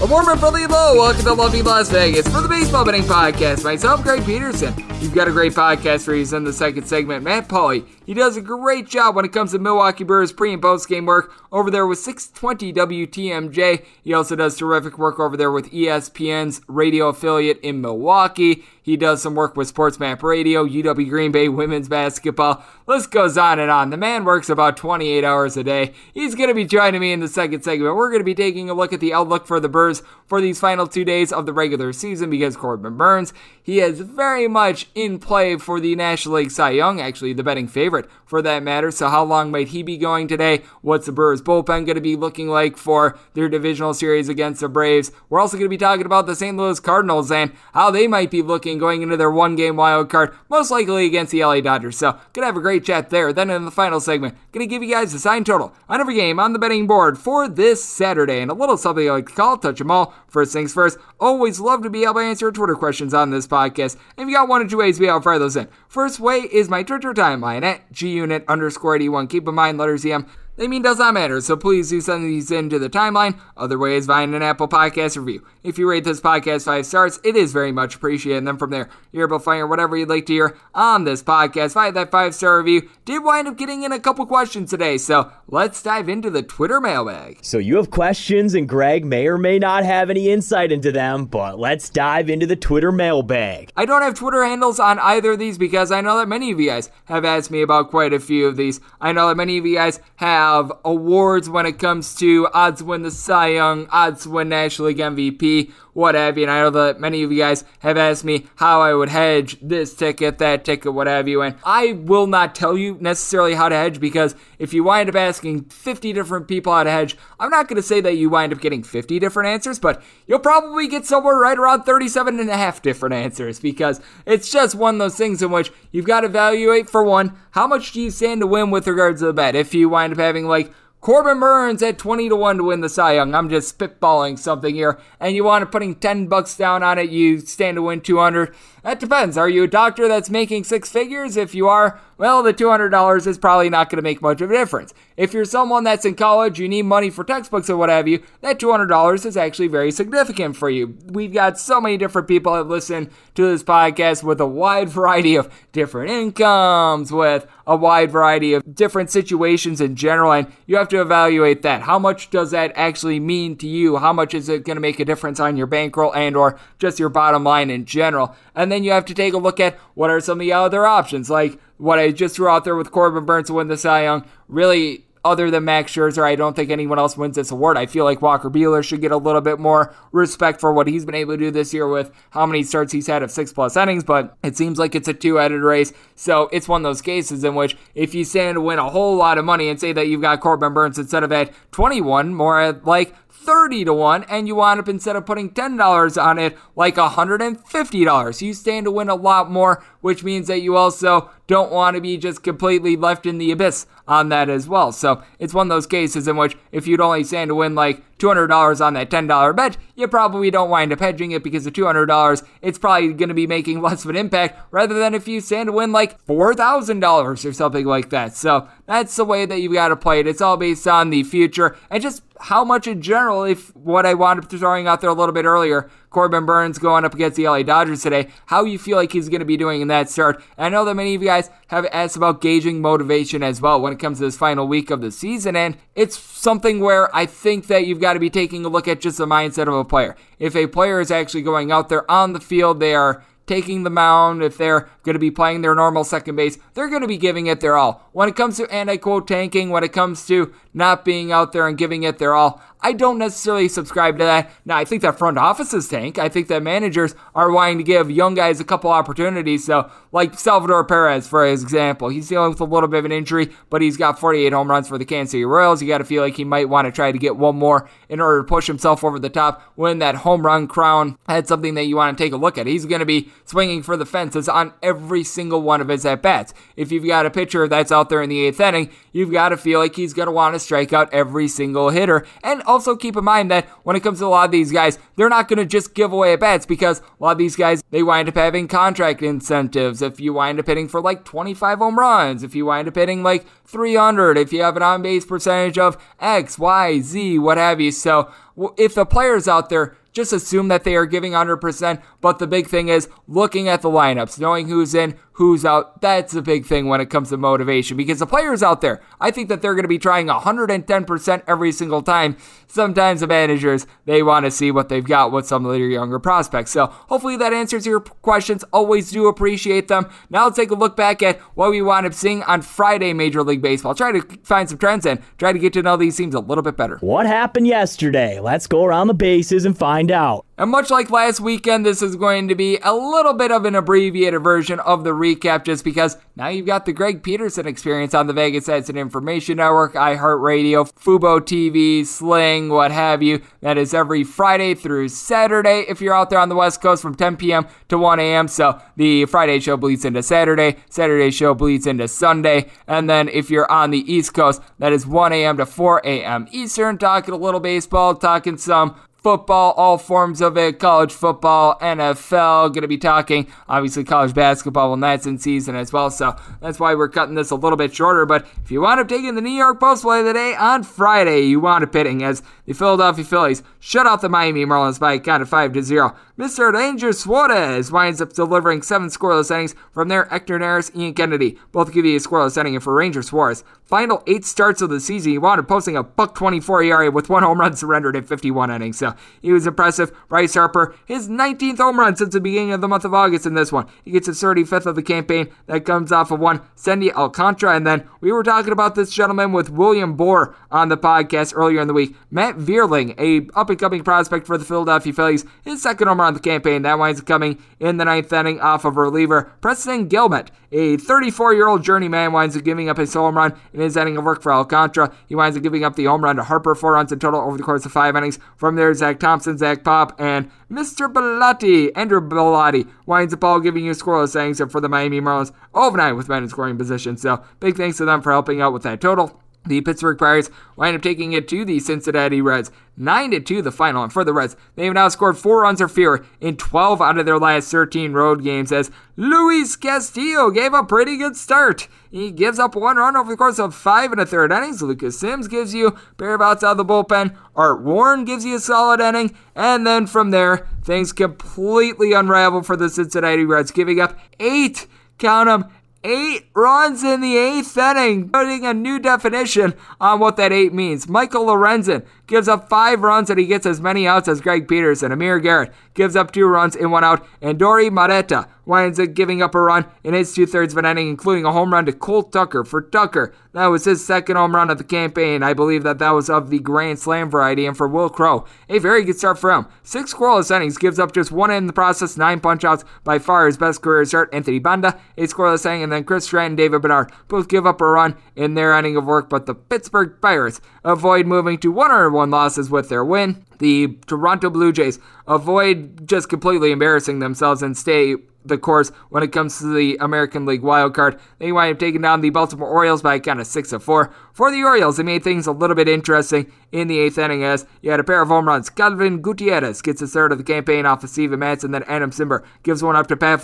A warm and friendly hello. Welcome to Lovey Las Vegas for the Baseball Betting Podcast. Myself, Greg Peterson. You've got a great podcast for you in the second segment. Matt Pauley, he does a great job when it comes to Milwaukee Brewers pre and post game work over there with 620 WTMJ. He also does terrific work over there with ESPN's radio affiliate in Milwaukee. He does some work with SportsMap Radio, UW Green Bay women's basketball. List goes on and on. The man works about 28 hours a day. He's going to be joining me in the second segment. We're going to be taking a look at the outlook for the Brewers for these final two days of the regular season because Corbin Burnes, he is very much in play for the National League Cy Young, actually the betting favorite for that matter. So how long might he be going today? What's the Brewers bullpen going to be looking like for their divisional series against the Braves? We're also going to be talking about the St. Louis Cardinals and how they might be looking going into their one game wild card, most likely against the LA Dodgers. So, gonna have a great chat there. Then in the final segment, gonna give you guys the sign total on every game on the betting board for this Saturday and a little something I like to call touch them all. First things first, always love to be able to answer Twitter questions on this podcast. If you got one or two ways to be able to fire those in. First way is my Twitter timeline at gunit underscore 81. Keep in mind, letters EM they mean does not matter, so please do send these into the timeline. Other ways, find an Apple Podcast review. If you rate this podcast five stars, it is very much appreciated. And then from there, you're able to find whatever you'd like to hear on this podcast. Find that five star review. Did wind up getting in a couple questions today, so let's dive into the Twitter mailbag. So you have questions, and Greg may or may not have any insight into them, but let's dive into the Twitter mailbag. I don't have Twitter handles on either of these because I know that many of you guys have asked me about quite a few of these. I know that many of you guys have have awards when it comes to odds win the Cy Young, odds win National League MVP, what have you. And I know that many of you guys have asked me how I would hedge this ticket, that ticket, what have you. And I will not tell you necessarily how to hedge because if you wind up asking 50 different people how to hedge, I'm not going to say that you wind up getting 50 different answers, but you'll probably get somewhere right around 37 and a half different answers because it's just one of those things in which you've got to evaluate, for one, how much do you stand to win with regards to the bet. If you wind up having like Corbin Burnes at 20 to 1 to win the Cy Young. I'm just spitballing something here. And you want to putting 10 bucks down on it, you stand to win 200. That depends. Are you a doctor that's making six figures? If you are, well, the $200 is probably not going to make much of a difference. If you're someone that's in college, you need money for textbooks or what have you, that $200 is actually very significant for you. We've got so many different people that listen to this podcast with a wide variety of different incomes, with a wide variety of different situations in general, and you have to evaluate that. How much does that actually mean to you? How much is it going to make a difference on your bankroll and or just your bottom line in general? And then you have to take a look at what are some of the other options, like what I just threw out there with Corbin Burnes to win the Cy Young. Really other than Max Scherzer, I don't think anyone else wins this award. I feel like Walker Buehler should get a little bit more respect for what he's been able to do this year with how many starts he's had of six plus innings, but it seems like it's a two headed race. So it's one of those cases in which if you stand to win a whole lot of money and say that you've got Corbin Burnes instead of at 21, more like 30 to 1 and you wind up instead of putting $10 on it like $150 you stand to win a lot more which means that you also don't want to be just completely left in the abyss on that as well. So it's one of those cases in which if you'd only stand to win like $200 on that $10 bet you probably don't wind up hedging it because the $200 it's probably going to be making less of an impact rather than if you stand to win like $4,000 or something like that. So that's the way that you've got to play it. It's all based on the future and just how much in general, if what I wound up throwing out there a little bit earlier, Corbin Burnes going up against the LA Dodgers today, how you feel like he's going to be doing in that start. And I know that many of you guys have asked about gauging motivation as well when it comes to this final week of the season, and it's something where I think that you've got to be taking a look at just the mindset of a player. If a player is actually going out there on the field, they are taking the mound, if they're going to be playing their normal second base, they're going to be giving it their all. When it comes to anti quote tanking, when it comes to not being out there and giving it their all, I don't necessarily subscribe to that. Now, I think that front offices tank. I think that managers are wanting to give young guys a couple opportunities. So, like Salvador Perez, for example, he's dealing with a little bit of an injury, but he's got 48 home runs for the Kansas City Royals. You got to feel like he might want to try to get one more in order to push himself over the top, win that home run crown. That's something that you want to take a look at. He's going to be swinging for the fences on every single one of his at bats. If you've got a pitcher that's out there in the eighth inning, you've got to feel like he's going to want to strike out every single hitter. And also keep in mind that when it comes to a lot of these guys, they're not going to just give away at bats because a lot of these guys, they wind up having contract incentives. If you wind up hitting for like 25 home runs, if you wind up hitting like 300, if you have an on base percentage of X, Y, Z, what have you. So if the players out there just assume that they are giving 100%. But the big thing is looking at the lineups, knowing who's in, who's out. That's a big thing when it comes to motivation because the players out there, I think that they're going to be trying 110% every single time. Sometimes the managers, they want to see what they've got with some of their younger prospects. So hopefully that answers your questions. Always do appreciate them. Now let's take a look back at what we wound up seeing on Friday Major League Baseball. Try to find some trends and try to get to know these teams a little bit better. What happened yesterday? Let's go around the bases and find out. And much like last weekend, this is going to be a little bit of an abbreviated version of the recap just because now you've got the Greg Peterson experience on the Vegas Stats and Information Network, iHeartRadio, Fubo TV, Sling, what have you. That is every Friday through Saturday if you're out there on the West Coast from 10 p.m. to 1 a.m. So the Friday show bleeds into Saturday, Saturday show bleeds into Sunday. And then if you're on the East Coast, that is 1 a.m. to 4 a.m. Eastern, talking a little baseball, talking some football, all forms of it, college football, NFL. Going to be talking, obviously, college basketball when that's in season as well. So that's why we're cutting this a little bit shorter. But if you want up taking the New York Post play of the day on Friday, you want up pitting as the Philadelphia Phillies shut out the Miami Marlins by a count of 5 to 0. Mr. Ranger Suarez winds up delivering seven scoreless innings from their Hector Neris, Ian Kennedy. Both give you a scoreless inning And for Ranger Suarez. Final eight starts of the season, he wound up posting a buck 24 ERA with one home run surrendered in 51 innings. So he was impressive. Bryce Harper, his 19th home run since the beginning of the month of August in this one. He gets his 35th of the campaign. That comes off of one Sandy Alcantara. And then we were talking about this gentleman with William Boor on the podcast earlier in the week. Matt Vierling, a up and coming prospect for the Philadelphia Phillies, his second home run on the campaign. That winds up coming in the ninth inning off of reliever Preston Guilmet. A 34 year old journeyman winds up giving up his home run in his inning of work for Alcantara. He winds up giving up the home run to Harper, four runs in total over the course of five innings. From there, Zach Thompson, Zach Pop, and Mr. Bellatti, Andrew Bellatti, winds up all giving you scoreless innings for the Miami Marlins overnight with men in scoring position. So big thanks to them for helping out with that total. The Pittsburgh Pirates wind up taking it to the Cincinnati Reds. 9 to 2 the final. And for the Reds, they have now scored 4 runs or fewer in 12 out of their last 13 road games as Luis Castillo gave a pretty good start. He gives up one run over the course of five and a third innings. Lucas Sims gives you pair of outs out of the bullpen. Art Warren gives you a solid inning. And then from there, things completely unravel for the Cincinnati Reds, giving up eight, count them, eight runs in the eighth inning, putting a new definition on what that eight means. Michael Lorenzen gives up five runs and he gets as many outs as Greg Peterson. And Amir Garrett gives up two runs in one out, and Dauri Moreta winds up giving up a run in his two thirds of an inning, including a home run to Cole Tucker for Tucker. That was his second home run of the campaign. I believe that that was of the Grand Slam variety, and for Will Crowe, a very good start for him. Six scoreless innings, gives up just one in the process, nine punchouts, by far his best career start. Anthony Banda, a scoreless inning, and then Chris Stratton, and David Bednar both give up a run in their inning of work, but the Pittsburgh Pirates avoid moving to 101 losses with their win. The Toronto Blue Jays avoid just completely embarrassing themselves and stay the course when it comes to the American League wild card. They wind up taking down the Baltimore Orioles by a count of six of four. For the Orioles, they made things a little bit interesting in the eighth inning as you had a pair of home runs. Kelvin Gutierrez gets his third of the campaign off of Steven and then Adam Cimber gives one up to Pat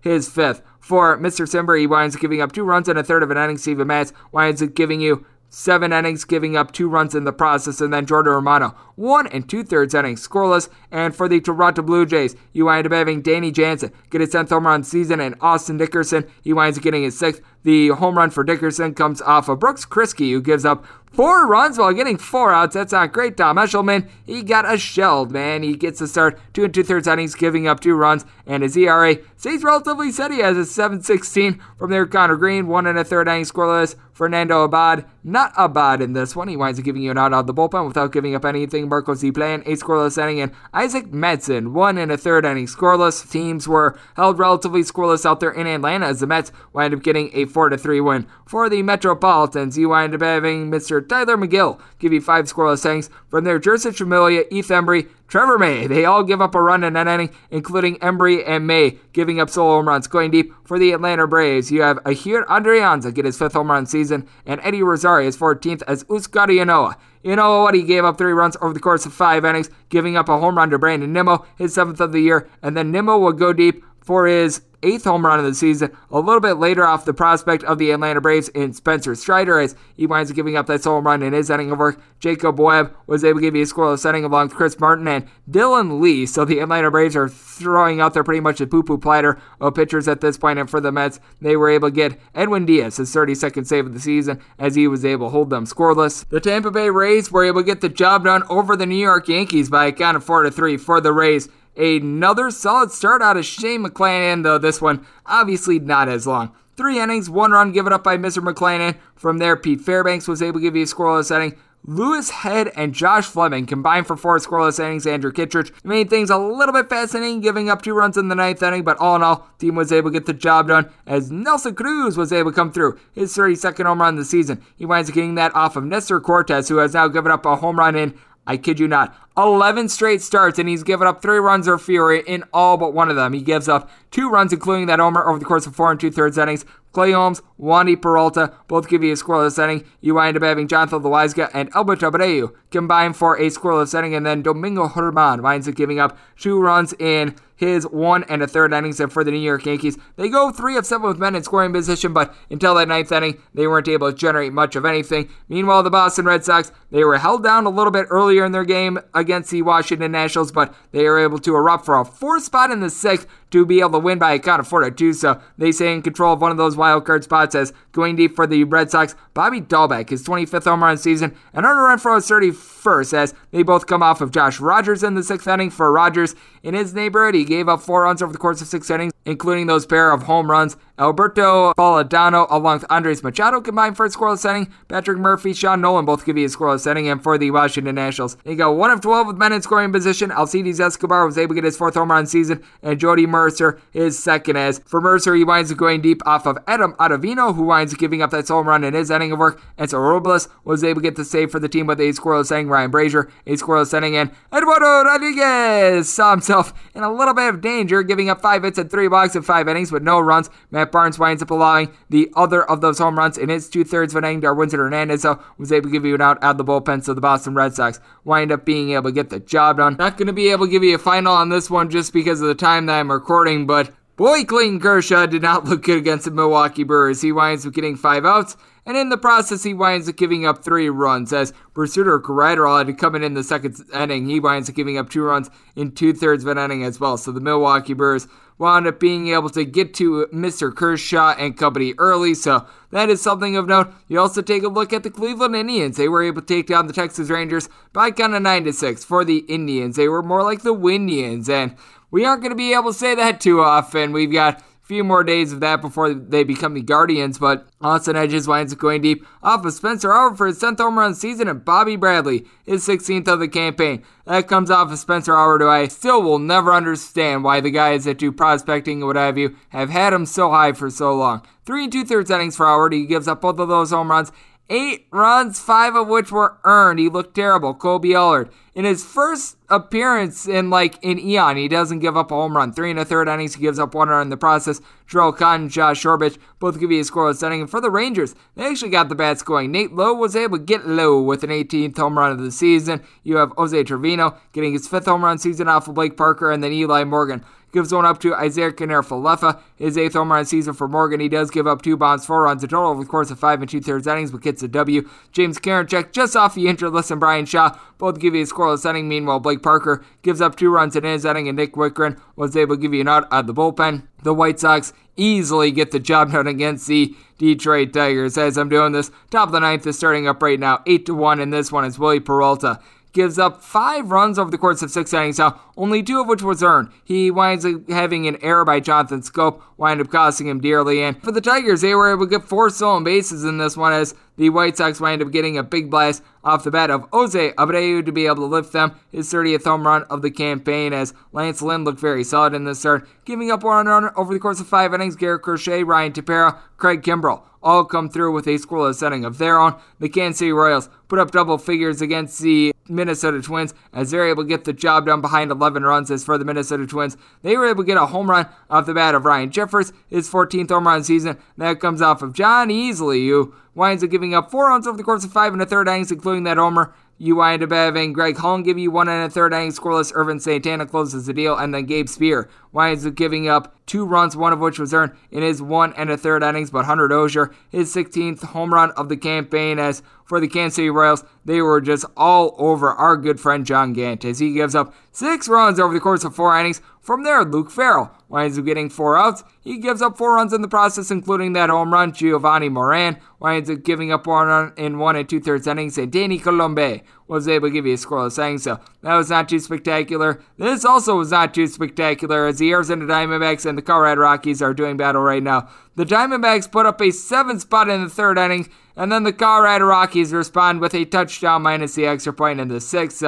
his fifth. For Mr. Cimber, he winds up giving up two runs in a third of an inning. Steven Matz winds up giving you seven innings, giving up two runs in the process, and then Jordan Romano, one and two thirds innings, scoreless. And for the Toronto Blue Jays, you wind up having Danny Jansen get his 10th home run season, and Austin Dickerson, he winds up getting his sixth. The home run for Dickerson comes off of Brooks Kriske, who gives up four runs while getting four outs. That's not great. Tom Eshelman, he got a shelled, man. He gets the start, two and two thirds innings, giving up two runs, and his ERA stays relatively steady as a 7.16 from there. Conner Greene, one and a third inning scoreless. Fernando Abad, not Abad in this one. He winds up giving you an out of the bullpen without giving up anything. Marcos Z playing a scoreless inning, and Isaac Mattson, one and a third inning scoreless. Teams were held relatively scoreless out there in Atlanta as the Mets wind up getting a 4 to 3 win. For the Metropolitans, you wind up having Mr. Tylor Megill give you five scoreless innings. From there, Jeurys Familia, Heath Hembree, Trevor May, they all give up a run in that inning, including Hembree and May giving up solo home runs. Going deep for the Atlanta Braves, you have Ehire Adrianza get his fifth home run season, and Eddie Rosario his 14th as Ynoa. You know what? He gave up three runs over the course of five innings, giving up a home run to Brandon Nimmo, his seventh of the year, and then Nimmo will go deep for his eighth home run of the season, a little bit later off the prospect of the Atlanta Braves in Spencer Strider as he winds up giving up that home run in his inning of work. Jacob Webb was able to give you a scoreless inning along with Chris Martin and Dylan Lee. So the Atlanta Braves are throwing out there pretty much a poo-poo platter of pitchers at this point. And for the Mets, they were able to get Edwin Diaz, his 32nd save of the season, as he was able to hold them scoreless. The Tampa Bay Rays were able to get the job done over the New York Yankees by a count of 4 to 3 for the Rays. Another solid start out of Shane McClanahan, though this one obviously not as long. Three innings, one run given up by Mr. McClanahan. From there, Pete Fairbanks was able to give you a scoreless inning. Louis Head and Josh Fleming combined for four scoreless innings. Andrew Kittredge made things a little bit fascinating, giving up two runs in the ninth inning, but all in all, team was able to get the job done as Nelson Cruz was able to come through his 32nd home run of the season. He winds up getting that off of Nestor Cortes, who has now given up a home run in I kid you not, 11 straight starts, and he's given up three runs or fewer in all but one of them. He gives up two runs, including that homer, over the course of four and two thirds innings. Clay Holmes, Wandy Peralta both give you a scoreless inning. You wind up having Jonathan Loáisiga and Alberto Abreu combine for a scoreless inning, and then Domingo Germán winds up giving up two runs in his one and a third innings. And for the New York Yankees, they go three of seven with men in scoring position, but until that ninth inning, they weren't able to generate much of anything. Meanwhile, the Boston Red Sox, they were held down a little bit earlier in their game against the Washington Nationals, but they were able to erupt for a fourth spot in the sixth to be able to win by a count of 4 to 2. So they stay in control of one of those wild card spots as going deep for the Red Sox. Bobby Dalbec, his 25th home run season, and Hunter Renfroe's 31st as they both come off of Josh Rogers in the sixth inning for Rogers. In his neighborhood, he gave up four runs over the course of six innings, including those pair of home runs. Alberto Paladano, along with Andres Machado, combined for a scoreless inning. Patrick Murphy, Sean Nolin both give you a scoreless inning. And for the Washington Nationals, they go 1 of 12 with men in scoring position. Alcides Escobar was able to get his fourth home run season, and Jordy Mercer is second. As for Mercer, he winds up going deep off of Adam Ottavino, who winds up giving up that home run in his inning of work. And so Robles was able to get the save for the team with a scoreless inning. Ryan Brasier, a scoreless inning, and Eduardo Rodriguez saw himself in a little bit of danger, giving up five hits and three box in five innings with no runs. Matt Barnes winds up allowing the other of those home runs in his two thirds of an inning. Darwinzon Hernandez though, was able to give you an out out of the bullpen, so the Boston Red Sox wind up being able to get the job done. Not going to be able to give you a final on this one just because of the time that I'm recording, but boy, Clayton Kershaw did not look good against the Milwaukee Brewers. He winds up getting five outs and in the process, he winds up giving up three runs. As Pursuiter Criderall had to come in in the second inning, he winds up giving up two runs in two thirds of an inning as well. So the Milwaukee Brewers wound up being able to get to Mr. Kershaw and company early. So that is something of note. You also take a look at the Cleveland Indians. They were able to take down the Texas Rangers by kind of nine to six. For the Indians, they were more like the Windians, and we aren't going to be able to say that too often. We've got few more days of that before they become the Guardians, but Austin Hedges winds up going deep off of Spencer Howard for his 10th home run season and Bobby Bradley, his 16th of the campaign. That comes off of Spencer Howard, who I still will never understand why the guys that do prospecting and what have you have had him so high for so long. Three and two thirds innings for Howard. He gives up both of those home runs Eight runs, five of which were earned. He looked terrible. Kolby Allard. In his first appearance in like in Eon, he doesn't give up a home run. Three and a third innings, he gives up one run in the process. Jharel Cotton, Josh Shorbridge both give you a scoreless inning. And for the Rangers, they actually got the bats going. Nate Lowe was able to get low with an 18th home run of the season. You have Jose Trevino getting his fifth home run season off of Blake Parker, and then Eli Morgan gives one up to Isiah Kiner-Falefa, his eighth home run season for Morgan. He does give up two bombs, four runs in total over the course of five and two thirds innings, but gets a W. James Karinchak just off the injured list, and Bryan Shaw both give you a scoreless inning. Meanwhile, Blake Parker gives up two runs in his inning, and Nick Wittgren was able to give you an out of the bullpen. The White Sox easily get the job done against the Detroit Tigers. As I'm doing this, top of the ninth is starting up right now, eight to one, and this one is Wily Peralta gives up five runs over the course of six innings, now only two of which was earned. He winds up having an error by Jonathan Schoop, wind up costing him dearly. And for the Tigers, they were able to get four stolen bases in this one as the White Sox wind up getting a big blast off the bat of Jose Abreu to be able to lift them his 30th home run of the campaign as Lance Lynn looked very solid in this start, giving up one run over the course of five innings. Garrett Crochet, Ryan Tepera, Craig Kimbrel all come through with a scoreless setting of their own. The Kansas City Royals put up double figures against the Minnesota Twins as they're able to get the job done behind 11 runs. As for the Minnesota Twins, they were able to get a home run off the bat of Ryan Jeffers, his 14th home run season. That comes off of Jon Heasley, who winds up giving up four runs over the course of five and a third innings, including that homer you wind up having Greg Holland give you one and a third inning scoreless. Ervin Santana closes the deal, and then Gabe Speier winds up giving up two runs, one of which was earned in his one and a third innings. But Hunter Dozier, his 16th home run of the campaign, as for the Kansas City Royals, they were just all over our good friend John Gant as he gives up six runs over the course of four innings. From there, Luke Farrell winds up getting four outs. He gives up four runs in the process, including that home run. Jovani Moran winds up giving up one run in one and two thirds innings, and Danny Coulombe was able to give you a scoreless inning. So that was not too spectacular. This also was not too spectacular as the Arizona Diamondbacks and the Colorado Rockies are doing battle right now. The Diamondbacks put up a seven spot in the third inning, and then the Colorado Rockies respond with a touchdown minus the extra point in the sixth.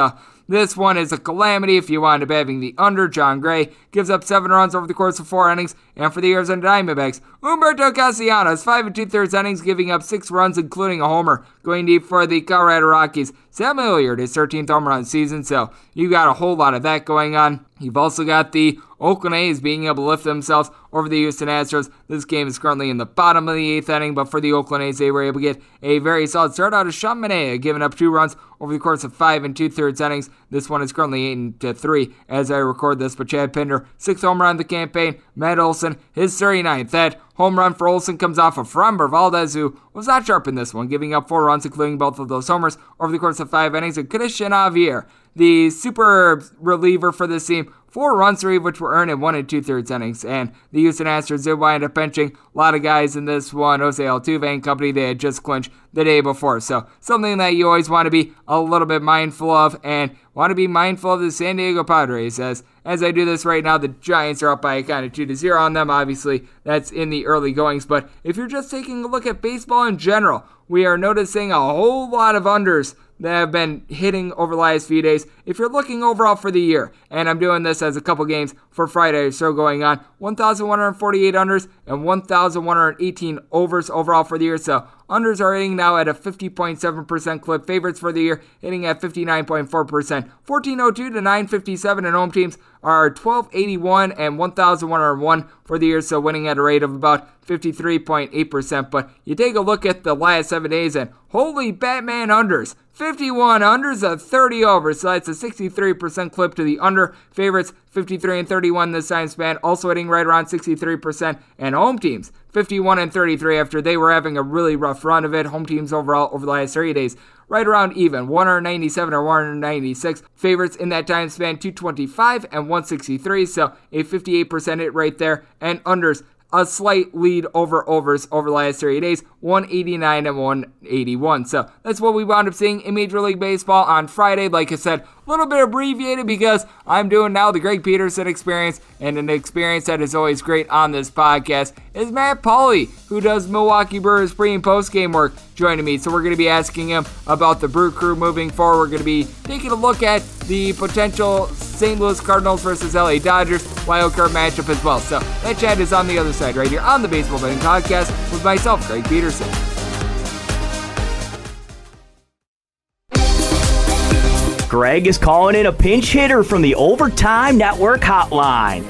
This one is a calamity if you wind up having the under. Jon Gray gives up seven runs over the course of four innings, and for the Arizona Diamondbacks, Humberto Castellanos, five and two thirds innings, giving up six runs, including a homer, going deep for the Colorado Rockies. Sam Hilliard, his 13th home run season, so you got a whole lot of that going on. You've also got the Oakland A's being able to lift themselves over the Houston Astros. This game is currently in the bottom of the eighth inning, but for the Oakland A's, they were able to get a very solid start out of Sean Manaea, giving up two runs over the course of five and two thirds innings. This one is currently eight to three as I record this, but Chad Pinder, sixth home run of the campaign. Matt Olson, his 39th. That home run for Olson comes off of Framber Valdez, who was not sharp in this one, giving up four runs, including both of those homers over the course of five innings. And Cristian Javier, the super reliever for this team, four runs, three which were earned in one and two thirds innings. And the Houston Astros did wind up benching a lot of guys in this one. Jose Altuve and company, they had just clinched the day before. So something that you always want to be a little bit mindful of and want to be mindful of the San Diego Padres as as I do this right now, the Giants are up by a kind of 2 to 0 on them. Obviously, that's in the early goings. But if you're just taking a look at baseball in general, we are noticing a whole lot of unders that have been hitting over the last few days. If you're looking overall for the year, and I'm doing this as a couple games for Friday, so going on 1,148 unders and 1,118 overs overall for the year. So Unders are hitting now at a 50.7% clip. Favorites for the year hitting at 59.4%. 1402 to 957 and home teams are 1281 and 1101 for the year, so winning at a rate of about 53.8%. But you take a look at the last seven days and holy Batman unders. 51 unders, a 30 over, so that's a 63% clip to the under. Favorites 53 and 31 this time span, also hitting right around 63%. And home teams 51 and 33 after they were having a really rough run of it. Home teams overall over the last 30 days right around even 197 or 196 favorites in that time span 225 and 163 so a 58% hit right there and unders a slight lead over overs over the last 30 days, 189 and 181. So that's what we wound up seeing in Major League Baseball on Friday. Like I said, a little bit abbreviated because I'm doing now the Greg Peterson experience, and an experience that is always great on this podcast is Matt Pauley, who does Milwaukee Brewers pre and post game work, joining me. So we're going to be asking him about the Brew Crew moving forward. We're going to be taking a look at the potential St. Louis Cardinals versus LA Dodgers wild card matchup as well. So that chat is on the other side right here on the Baseball Betting Podcast with myself, Greg Peterson. Greg is calling in a pinch hitter from the Overtime Network hotline.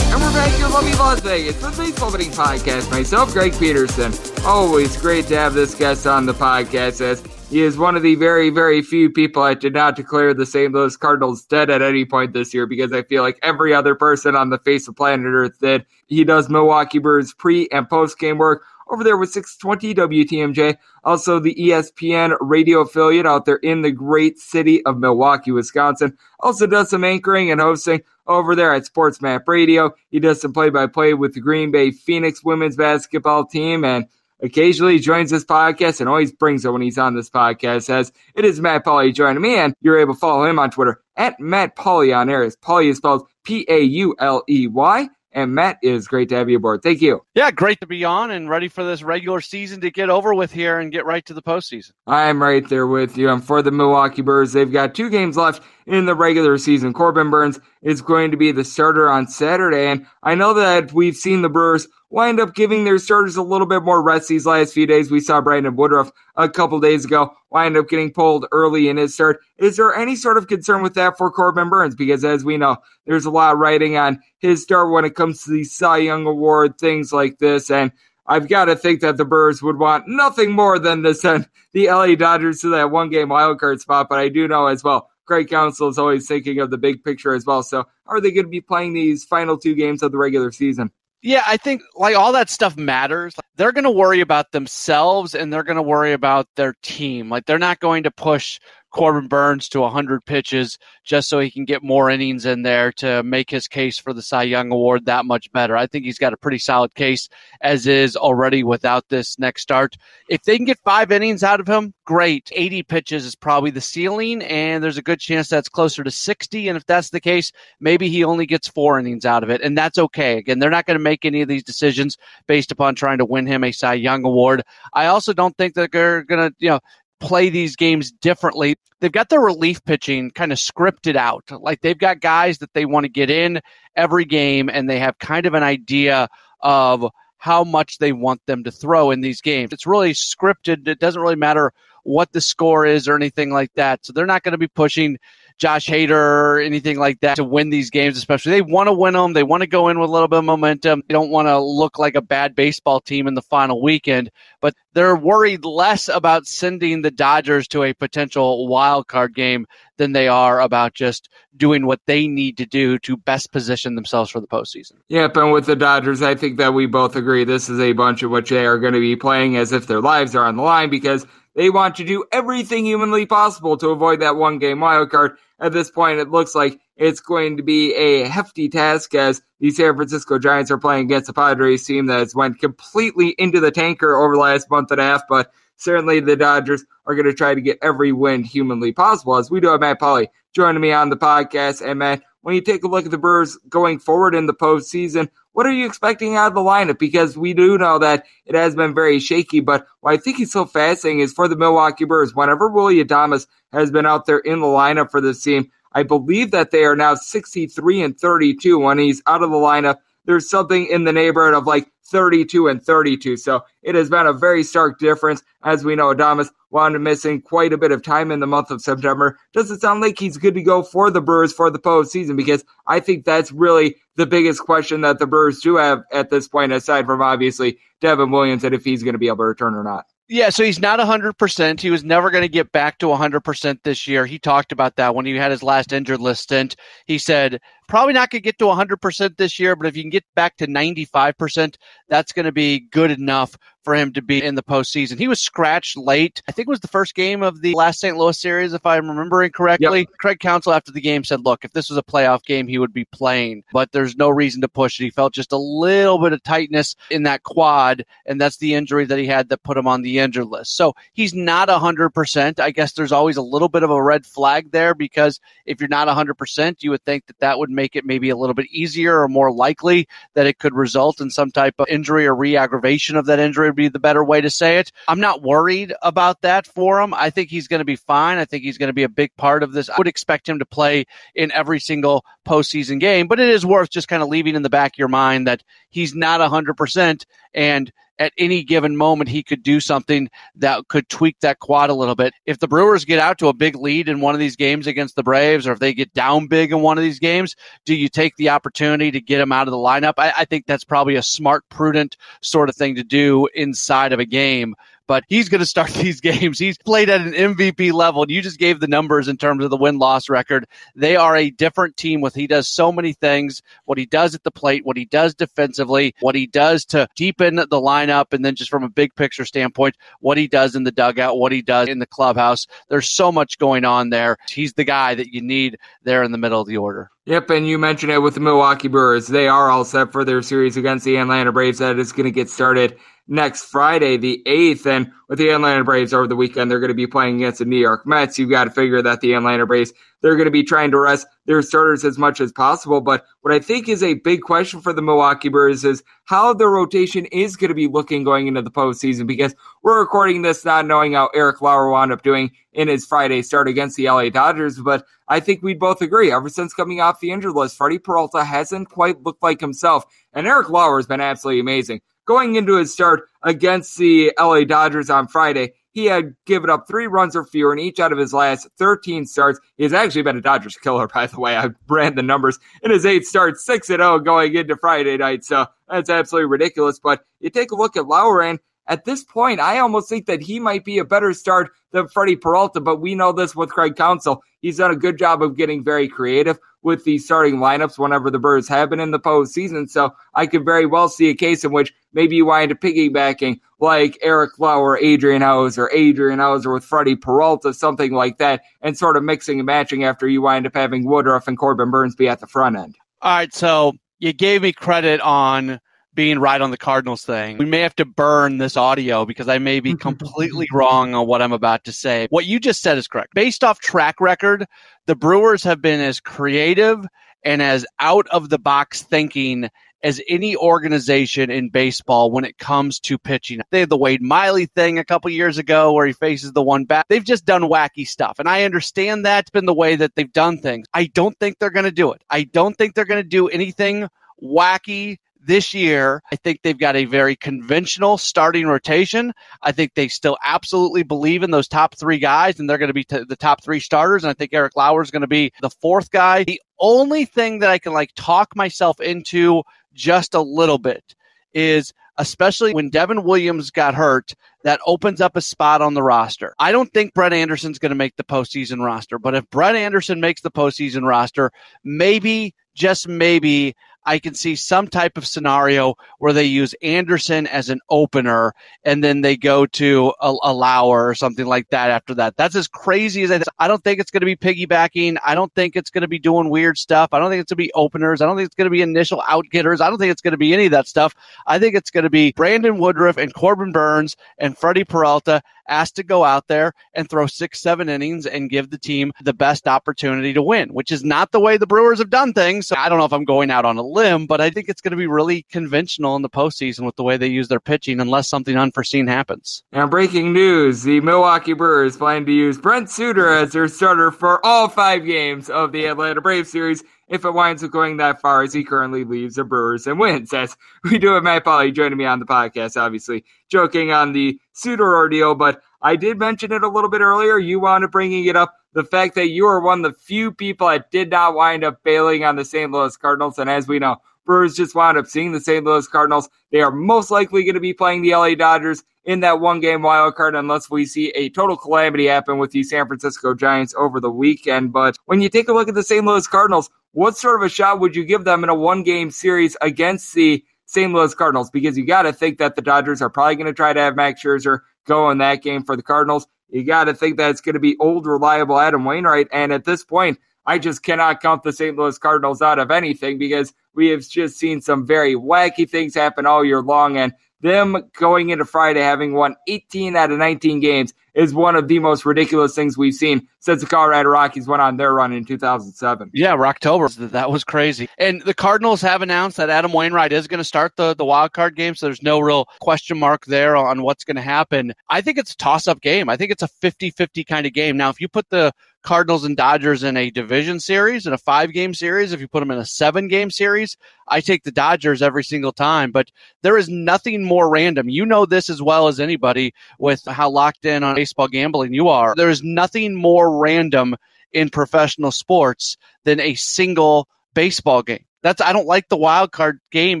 And we're back here in lovely Las Vegas the Baseball Betting Podcast. Myself, Greg Peterson. Always great to have this guest on the podcast as he is one of the very, very few people that did not declare the St. Louis Cardinals dead at any point this year because I feel like every other person on the face of planet Earth did. He does Milwaukee Brewers pre and post game work over there with 620 WTMJ, also the ESPN radio affiliate out there in the great city of Milwaukee, Wisconsin. Also does some anchoring and hosting over there at Sports Map Radio. He does some play by play with the Green Bay Phoenix women's basketball team and occasionally joins this podcast and always brings it when he's on this podcast as it is Matt Pauley joining me and you're able to follow him on Twitter at Matt Pauley on air. Pauley is spelled P-A-U-L-E-Y. And Matt, it is great to have you aboard. Thank you. Yeah, great to be on and ready for this regular season to get over with here and get right to the postseason. I'm right there with you. I'm for the Milwaukee Brewers, they've got two games left in the regular season. Corbin Burnes is going to be the starter on Saturday. And I know that we've seen the Brewers wind up giving their starters a little bit more rest these last few days. We saw Brandon Woodruff a couple days ago wind up getting pulled early in his start. Is there any sort of concern with that for Corbin Burnes? Because as we know, there's a lot of writing on his start when it comes to the Cy Young Award, things like this. And I've got to think that the Brewers would want nothing more than to send the LA Dodgers to that one game wildcard spot. But I do know as well, Craig Counsell is always thinking of the big picture as well. So are they going to be playing these final two games of the regular season? Yeah, I think like all that stuff matters. They're going to worry about themselves and they're going to worry about their team. Like they're not going to push Corbin Burnes to 100 pitches just so he can get more innings in there to make his case for the Cy Young Award that much better. I think he's got a pretty solid case as is already without this next start. If they can get five innings out of him, great. 80 pitches is probably the ceiling, and there's a good chance that's closer to 60. And if that's the case, maybe he only gets four innings out of it, and that's okay. Again, they're not going to make any of these decisions based upon trying to win him a Cy Young Award. I also don't think that they're going to, you know, play these games differently. They've got their relief pitching kind of scripted out. Like they've got guys that they want to get in every game and they have kind of an idea of how much they want them to throw in these games. It's really scripted. It doesn't really matter what the score is or anything like that. So they're not going to be pushing Josh Hader anything like that to win these games, especially. They want to win them. They want to go in with a little bit of momentum. They don't want to look like a bad baseball team in the final weekend, but they're worried less about sending the Dodgers to a potential wild card game than they are about just doing what they need to do to best position themselves for the postseason. Yep, and with the Dodgers, I think that we both agree this is a bunch of which they are going to be playing as if their lives are on the line because they want to do everything humanly possible to avoid that one game wild card. At this point, it looks like it's going to be a hefty task as the San Francisco Giants are playing against a Padres team that has went completely into the tanker over the last month and a half. But certainly the Dodgers are going to try to get every win humanly possible. As we do have Matt Pauley joining me on the podcast. And Matt, when you take a look at the Brewers going forward in the postseason, what are you expecting out of the lineup? Because we do know that it has been very shaky, but what I think is so fascinating is for the Milwaukee Brewers, whenever Willy Adames has been out there in the lineup for this team, I believe that they are now 63 and 32 when he's out of the lineup. There's something in the neighborhood of like 32 and 32. So it has been a very stark difference. As we know, Adames wound up missing quite a bit of time in the month of September. Does it sound like he's good to go for the Brewers for the postseason? Because I think that's really the biggest question that the Brewers do have at this point, aside from obviously Devin Williams and if he's going to be able to return or not. Yeah, so he's not 100%. He was never going to get back to 100% this year. He talked about that when he had his last injured list stint. He said, probably not going to get to 100% this year, but if you can get back to 95%, that's going to be good enough for him to be in the postseason. He was scratched late. I think it was the first game of the last St. Louis series, if I'm remembering correctly. Yep. Craig Counsell after the game said, look, if this was a playoff game, he would be playing, but there's no reason to push it. He felt just a little bit of tightness in that quad, and that's the injury that he had that put him on the injured list. So he's not 100%. I guess there's always a little bit of a red flag there because if you're not 100%, you would think that that would make it maybe a little bit easier or more likely that it could result in some type of injury or re-aggravation of that injury would be the better way to say it. I'm not worried about that for him. I think he's going to be fine. I think he's going to be a big part of this. I would expect him to play in every single postseason game, but it is worth just kind of leaving in the back of your mind that he's not 100% and at any given moment he could do something that could tweak that quad a little bit. If the Brewers get out to a big lead in one of these games against the Braves, or if they get down big in one of these games, do you take the opportunity to get him out of the lineup? I, I think that's probably a smart, prudent sort of thing to do inside of a game but he's going to start these games. He's played at an MVP level. And you just gave the numbers in terms of the win loss record. They are a different team with he does so many things. What he does at the plate, what he does defensively, what he does to deepen the lineup, and then just from a big picture standpoint, what he does in the dugout, what he does in the clubhouse. There's so much going on there. He's the guy that you need there in the middle of the order. Yep, and you mentioned it with the Milwaukee Brewers. They are all set for their series against the Atlanta Braves that is going to get started next Friday, the 8th. And with the Atlanta Braves over the weekend, they're going to be playing against the New York Mets. You've got to figure that the Atlanta Braves, they're going to be trying to rest their starters as much as possible. But what I think is a big question for the Milwaukee Brewers is how the rotation is going to be looking going into the postseason because we're recording this not knowing how Eric Lauer wound up doing in his Friday start against the LA Dodgers. But I think we'd both agree ever since coming off the injured list, Freddie Peralta hasn't quite looked like himself. And Eric Lauer has been absolutely amazing going into his start against the LA Dodgers on Friday, he had given up three runs or fewer in each out of his last 13 starts. He's actually been a Dodgers killer, by the way. I ran the numbers in his eight starts, 6 and 0 going into Friday night. So that's absolutely ridiculous. But you take a look at Lauer, and at this point, I almost think that he might be a better start than Freddie Peralta, but we know this with Craig Counsell. He's done a good job of getting very creative with the starting lineups whenever the Birds have been in the postseason. So I could very well see a case in which maybe you wind up piggybacking like Eric Lauer, Adrian Houser, Adrian Houser with Freddie Peralta, something like that, and sort of mixing and matching after you wind up having Woodruff and Corbin Burnes be at the front end. All right, so you gave me credit on being right on the Cardinals thing. We may have to burn this audio because I may be completely wrong on what I'm about to say. What you just said is correct. Based off track record, the Brewers have been as creative and as out of the box thinking as any organization in baseball when it comes to pitching. They had the Wade Miley thing a couple years ago where he faces the one back. They've just done wacky stuff. And I understand that's been the way that they've done things. I don't think they're going to do it. I don't think they're going to do anything wacky this year, I think they've got a very conventional starting rotation. I think they still absolutely believe in those top three guys, and they're going to be t- the top three starters. And I think Eric Lauer is going to be the fourth guy. The only thing that I can like talk myself into just a little bit is especially when Devin Williams got hurt, that opens up a spot on the roster. I don't think Brett Anderson's going to make the postseason roster, but if Brett Anderson makes the postseason roster, maybe, just maybe, I can see some type of scenario where they use Anderson as an opener and then they go to a, a Lauer or something like that after that. That's as crazy as I, I don't think it's going to be piggybacking. I don't think it's going to be doing weird stuff. I don't think it's going to be openers. I don't think it's going to be initial outgetters. I don't think it's going to be any of that stuff. I think it's going to be Brandon Woodruff and Corbin Burnes and Freddie Peralta asked to go out there and throw six, seven innings and give the team the best opportunity to win, which is not the way the Brewers have done things. So I don't know if I'm going out on a limb, but I think it's going to be really conventional in the postseason with the way they use their pitching unless something unforeseen happens. Now, breaking news the Milwaukee Brewers plan to use Brent Suter as their starter for all five games of the Atlanta Braves series if it winds up going that far as he currently leaves the Brewers and wins. As we do have Matt Pauley joining me on the podcast, obviously joking on the Suter ordeal, but I did mention it a little bit earlier. You up bringing it up the fact that you are one of the few people that did not wind up bailing on the St. Louis Cardinals. And as we know, Brewers just wound up seeing the St. Louis Cardinals. They are most likely going to be playing the LA Dodgers in that one game wild card unless we see a total calamity happen with the San Francisco Giants over the weekend. But when you take a look at the St. Louis Cardinals, what sort of a shot would you give them in a one game series against the St. Louis Cardinals? Because you got to think that the Dodgers are probably going to try to have Max Scherzer go in that game for the Cardinals. You got to think that it's going to be old, reliable Adam Wainwright. And at this point, I just cannot count the St. Louis Cardinals out of anything because we have just seen some very wacky things happen all year long. And them going into Friday having won 18 out of 19 games is one of the most ridiculous things we've seen since the Colorado Rockies went on their run in 2007. Yeah, October. That was crazy. And the Cardinals have announced that Adam Wainwright is going to start the, the wild card game, so there's no real question mark there on what's going to happen. I think it's a toss up game. I think it's a 50 50 kind of game. Now, if you put the Cardinals and Dodgers in a division series, in a five game series, if you put them in a seven game series, I take the Dodgers every single time. But there is nothing more random. You know this as well as anybody with how locked in on baseball gambling you are. There is nothing more random in professional sports than a single baseball game. That's I don't like the wild card game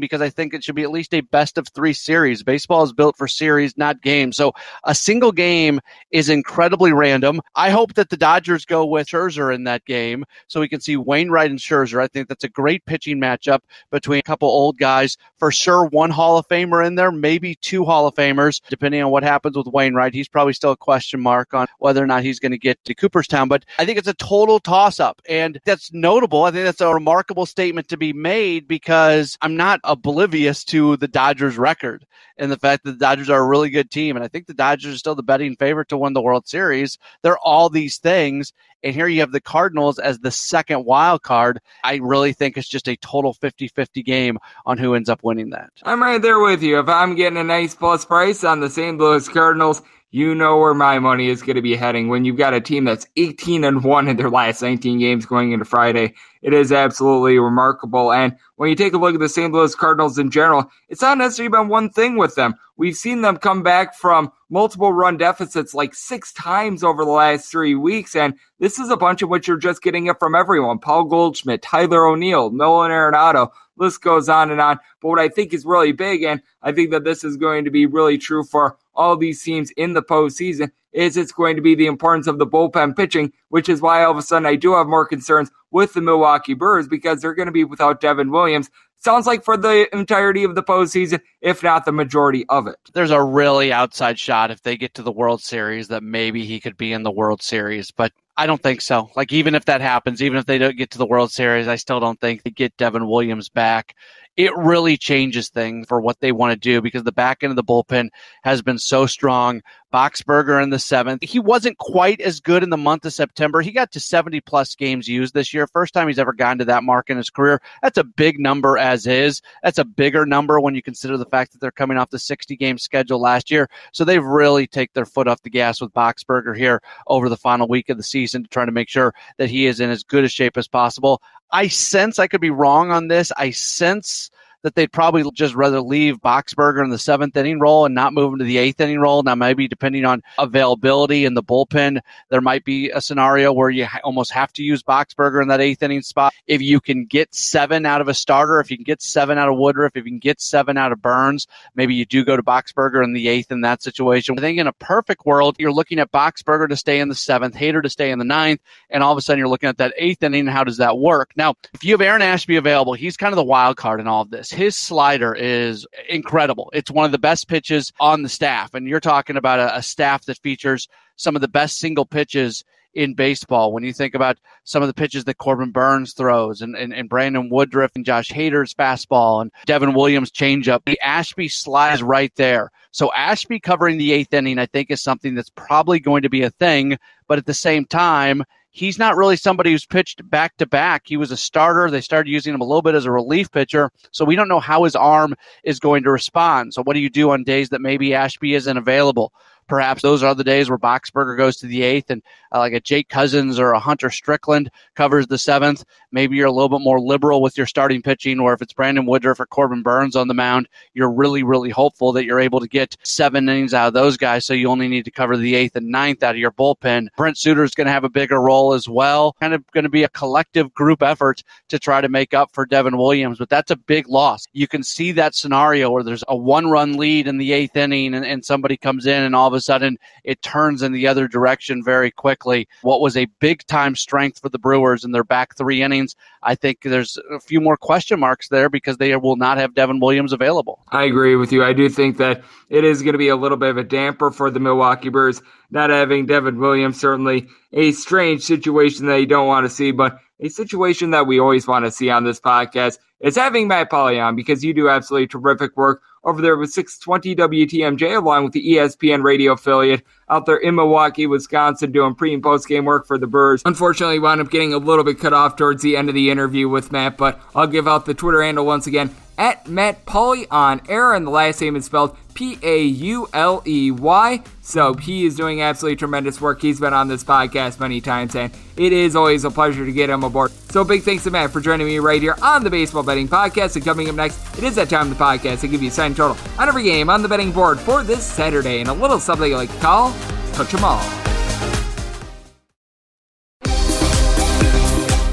because I think it should be at least a best of three series. Baseball is built for series, not games. So a single game is incredibly random. I hope that the Dodgers go with Scherzer in that game so we can see Wainwright and Scherzer. I think that's a great pitching matchup between a couple old guys. For sure, one Hall of Famer in there, maybe two Hall of Famers, depending on what happens with Wainwright. He's probably still a question mark on whether or not he's going to get to Cooperstown. But I think it's a total toss up. And that's notable. I think that's a remarkable statement to be made because I'm not oblivious to the Dodgers record and the fact that the Dodgers are a really good team. And I think the Dodgers are still the betting favorite to win the World Series. They're all these things. And here you have the Cardinals as the second wild card. I really think it's just a total 50 50 game on who ends up winning that. I'm right there with you. If I'm getting a nice plus price on the St. Louis Cardinals, you know where my money is going to be heading when you've got a team that's 18 and 1 in their last 19 games going into Friday. It is absolutely remarkable. And when you take a look at the St. Louis Cardinals in general, it's not necessarily been one thing with them. We've seen them come back from multiple run deficits like six times over the last three weeks. And this is a bunch of which you're just getting it from everyone. Paul Goldschmidt, Tyler O'Neill, Nolan Arenado, list goes on and on. But what I think is really big, and I think that this is going to be really true for all these teams in the postseason, is it's going to be the importance of the bullpen pitching, which is why all of a sudden I do have more concerns with the Milwaukee Brewers because they're going to be without Devin Williams. Sounds like for the entirety of the postseason, if not the majority of it. There's a really outside shot if they get to the World Series that maybe he could be in the World Series, but I don't think so. Like even if that happens, even if they don't get to the World Series, I still don't think they get Devin Williams back it really changes things for what they want to do because the back end of the bullpen has been so strong. Boxberger in the seventh. He wasn't quite as good in the month of September. He got to 70 plus games used this year. First time he's ever gotten to that mark in his career. That's a big number as is. That's a bigger number when you consider the fact that they're coming off the 60 game schedule last year. So they've really take their foot off the gas with Boxberger here over the final week of the season to try to make sure that he is in as good a shape as possible. I sense I could be wrong on this. I sense that they'd probably just rather leave Boxberger in the seventh inning role and not move him to the eighth inning role. Now, maybe depending on availability in the bullpen, there might be a scenario where you almost have to use Boxberger in that eighth inning spot. If you can get seven out of a starter, if you can get seven out of Woodruff, if you can get seven out of Burnes, maybe you do go to Boxberger in the eighth in that situation. I think in a perfect world, you're looking at Boxberger to stay in the seventh, Hader to stay in the ninth, and all of a sudden you're looking at that eighth inning. How does that work? Now, if you have Aaron Ashby available, he's kind of the wild card in all of this. His slider is incredible. It's one of the best pitches on the staff. And you're talking about a, a staff that features some of the best single pitches in baseball. When you think about some of the pitches that Corbin Burnes throws and, and, and Brandon Woodruff and Josh Hader's fastball and Devin Williams changeup, the Ashby slides right there. So Ashby covering the eighth inning, I think, is something that's probably going to be a thing. But at the same time, he's not really somebody who's pitched back to back. He was a starter. They started using him a little bit as a relief pitcher. So we don't know how his arm is going to respond. So what do you do on days that maybe Ashby isn't available? Perhaps those are the days where Boxberger goes to the eighth and uh, like a Jake Cousins or a Hunter Strickland covers the seventh, maybe you're a little bit more liberal with your starting pitching. Or if it's Brandon Woodruff or Corbin Burnes on the mound, you're really, really hopeful that you're able to get seven innings out of those guys. So you only need to cover the eighth and ninth out of your bullpen. Brent Suter is going to have a bigger role as well. Kind of going to be a collective group effort to try to make up for Devin Williams, but that's a big loss. You can see that scenario where there's a one run lead in the eighth inning and, and somebody comes in and all of a sudden it turns in the other direction very quickly. What was a big time strength for the Brewers in their back three innings, I think there's a few more question marks there because they will not have Devin Williams available. I agree with you. I do think that it is going to be a little bit of a damper for the Milwaukee Brewers not having Devin Williams. Certainly a strange situation that you don't want to see, but a situation that we always want to see on this podcast is having Matt Pauley on because you do absolutely terrific work over there with 620 WTMJ along with the ESPN radio affiliate out there in Milwaukee, Wisconsin, doing pre and post game work for the Brewers. Unfortunately, wound up getting a little bit cut off towards the end of the interview with Matt, but I'll give out the Twitter handle once again at Matt Pauley on air, and the last name is spelled P A U L E Y. So he is doing absolutely tremendous work. He's been on this podcast many times, and it is always a pleasure to get him aboard. So big thanks to Matt for joining me right here on the Baseball Betting Podcast. And coming up next, it is that time of the podcast to give you a sign total on every game on the betting board for this Saturday, and a little something like to call Touch 'em All.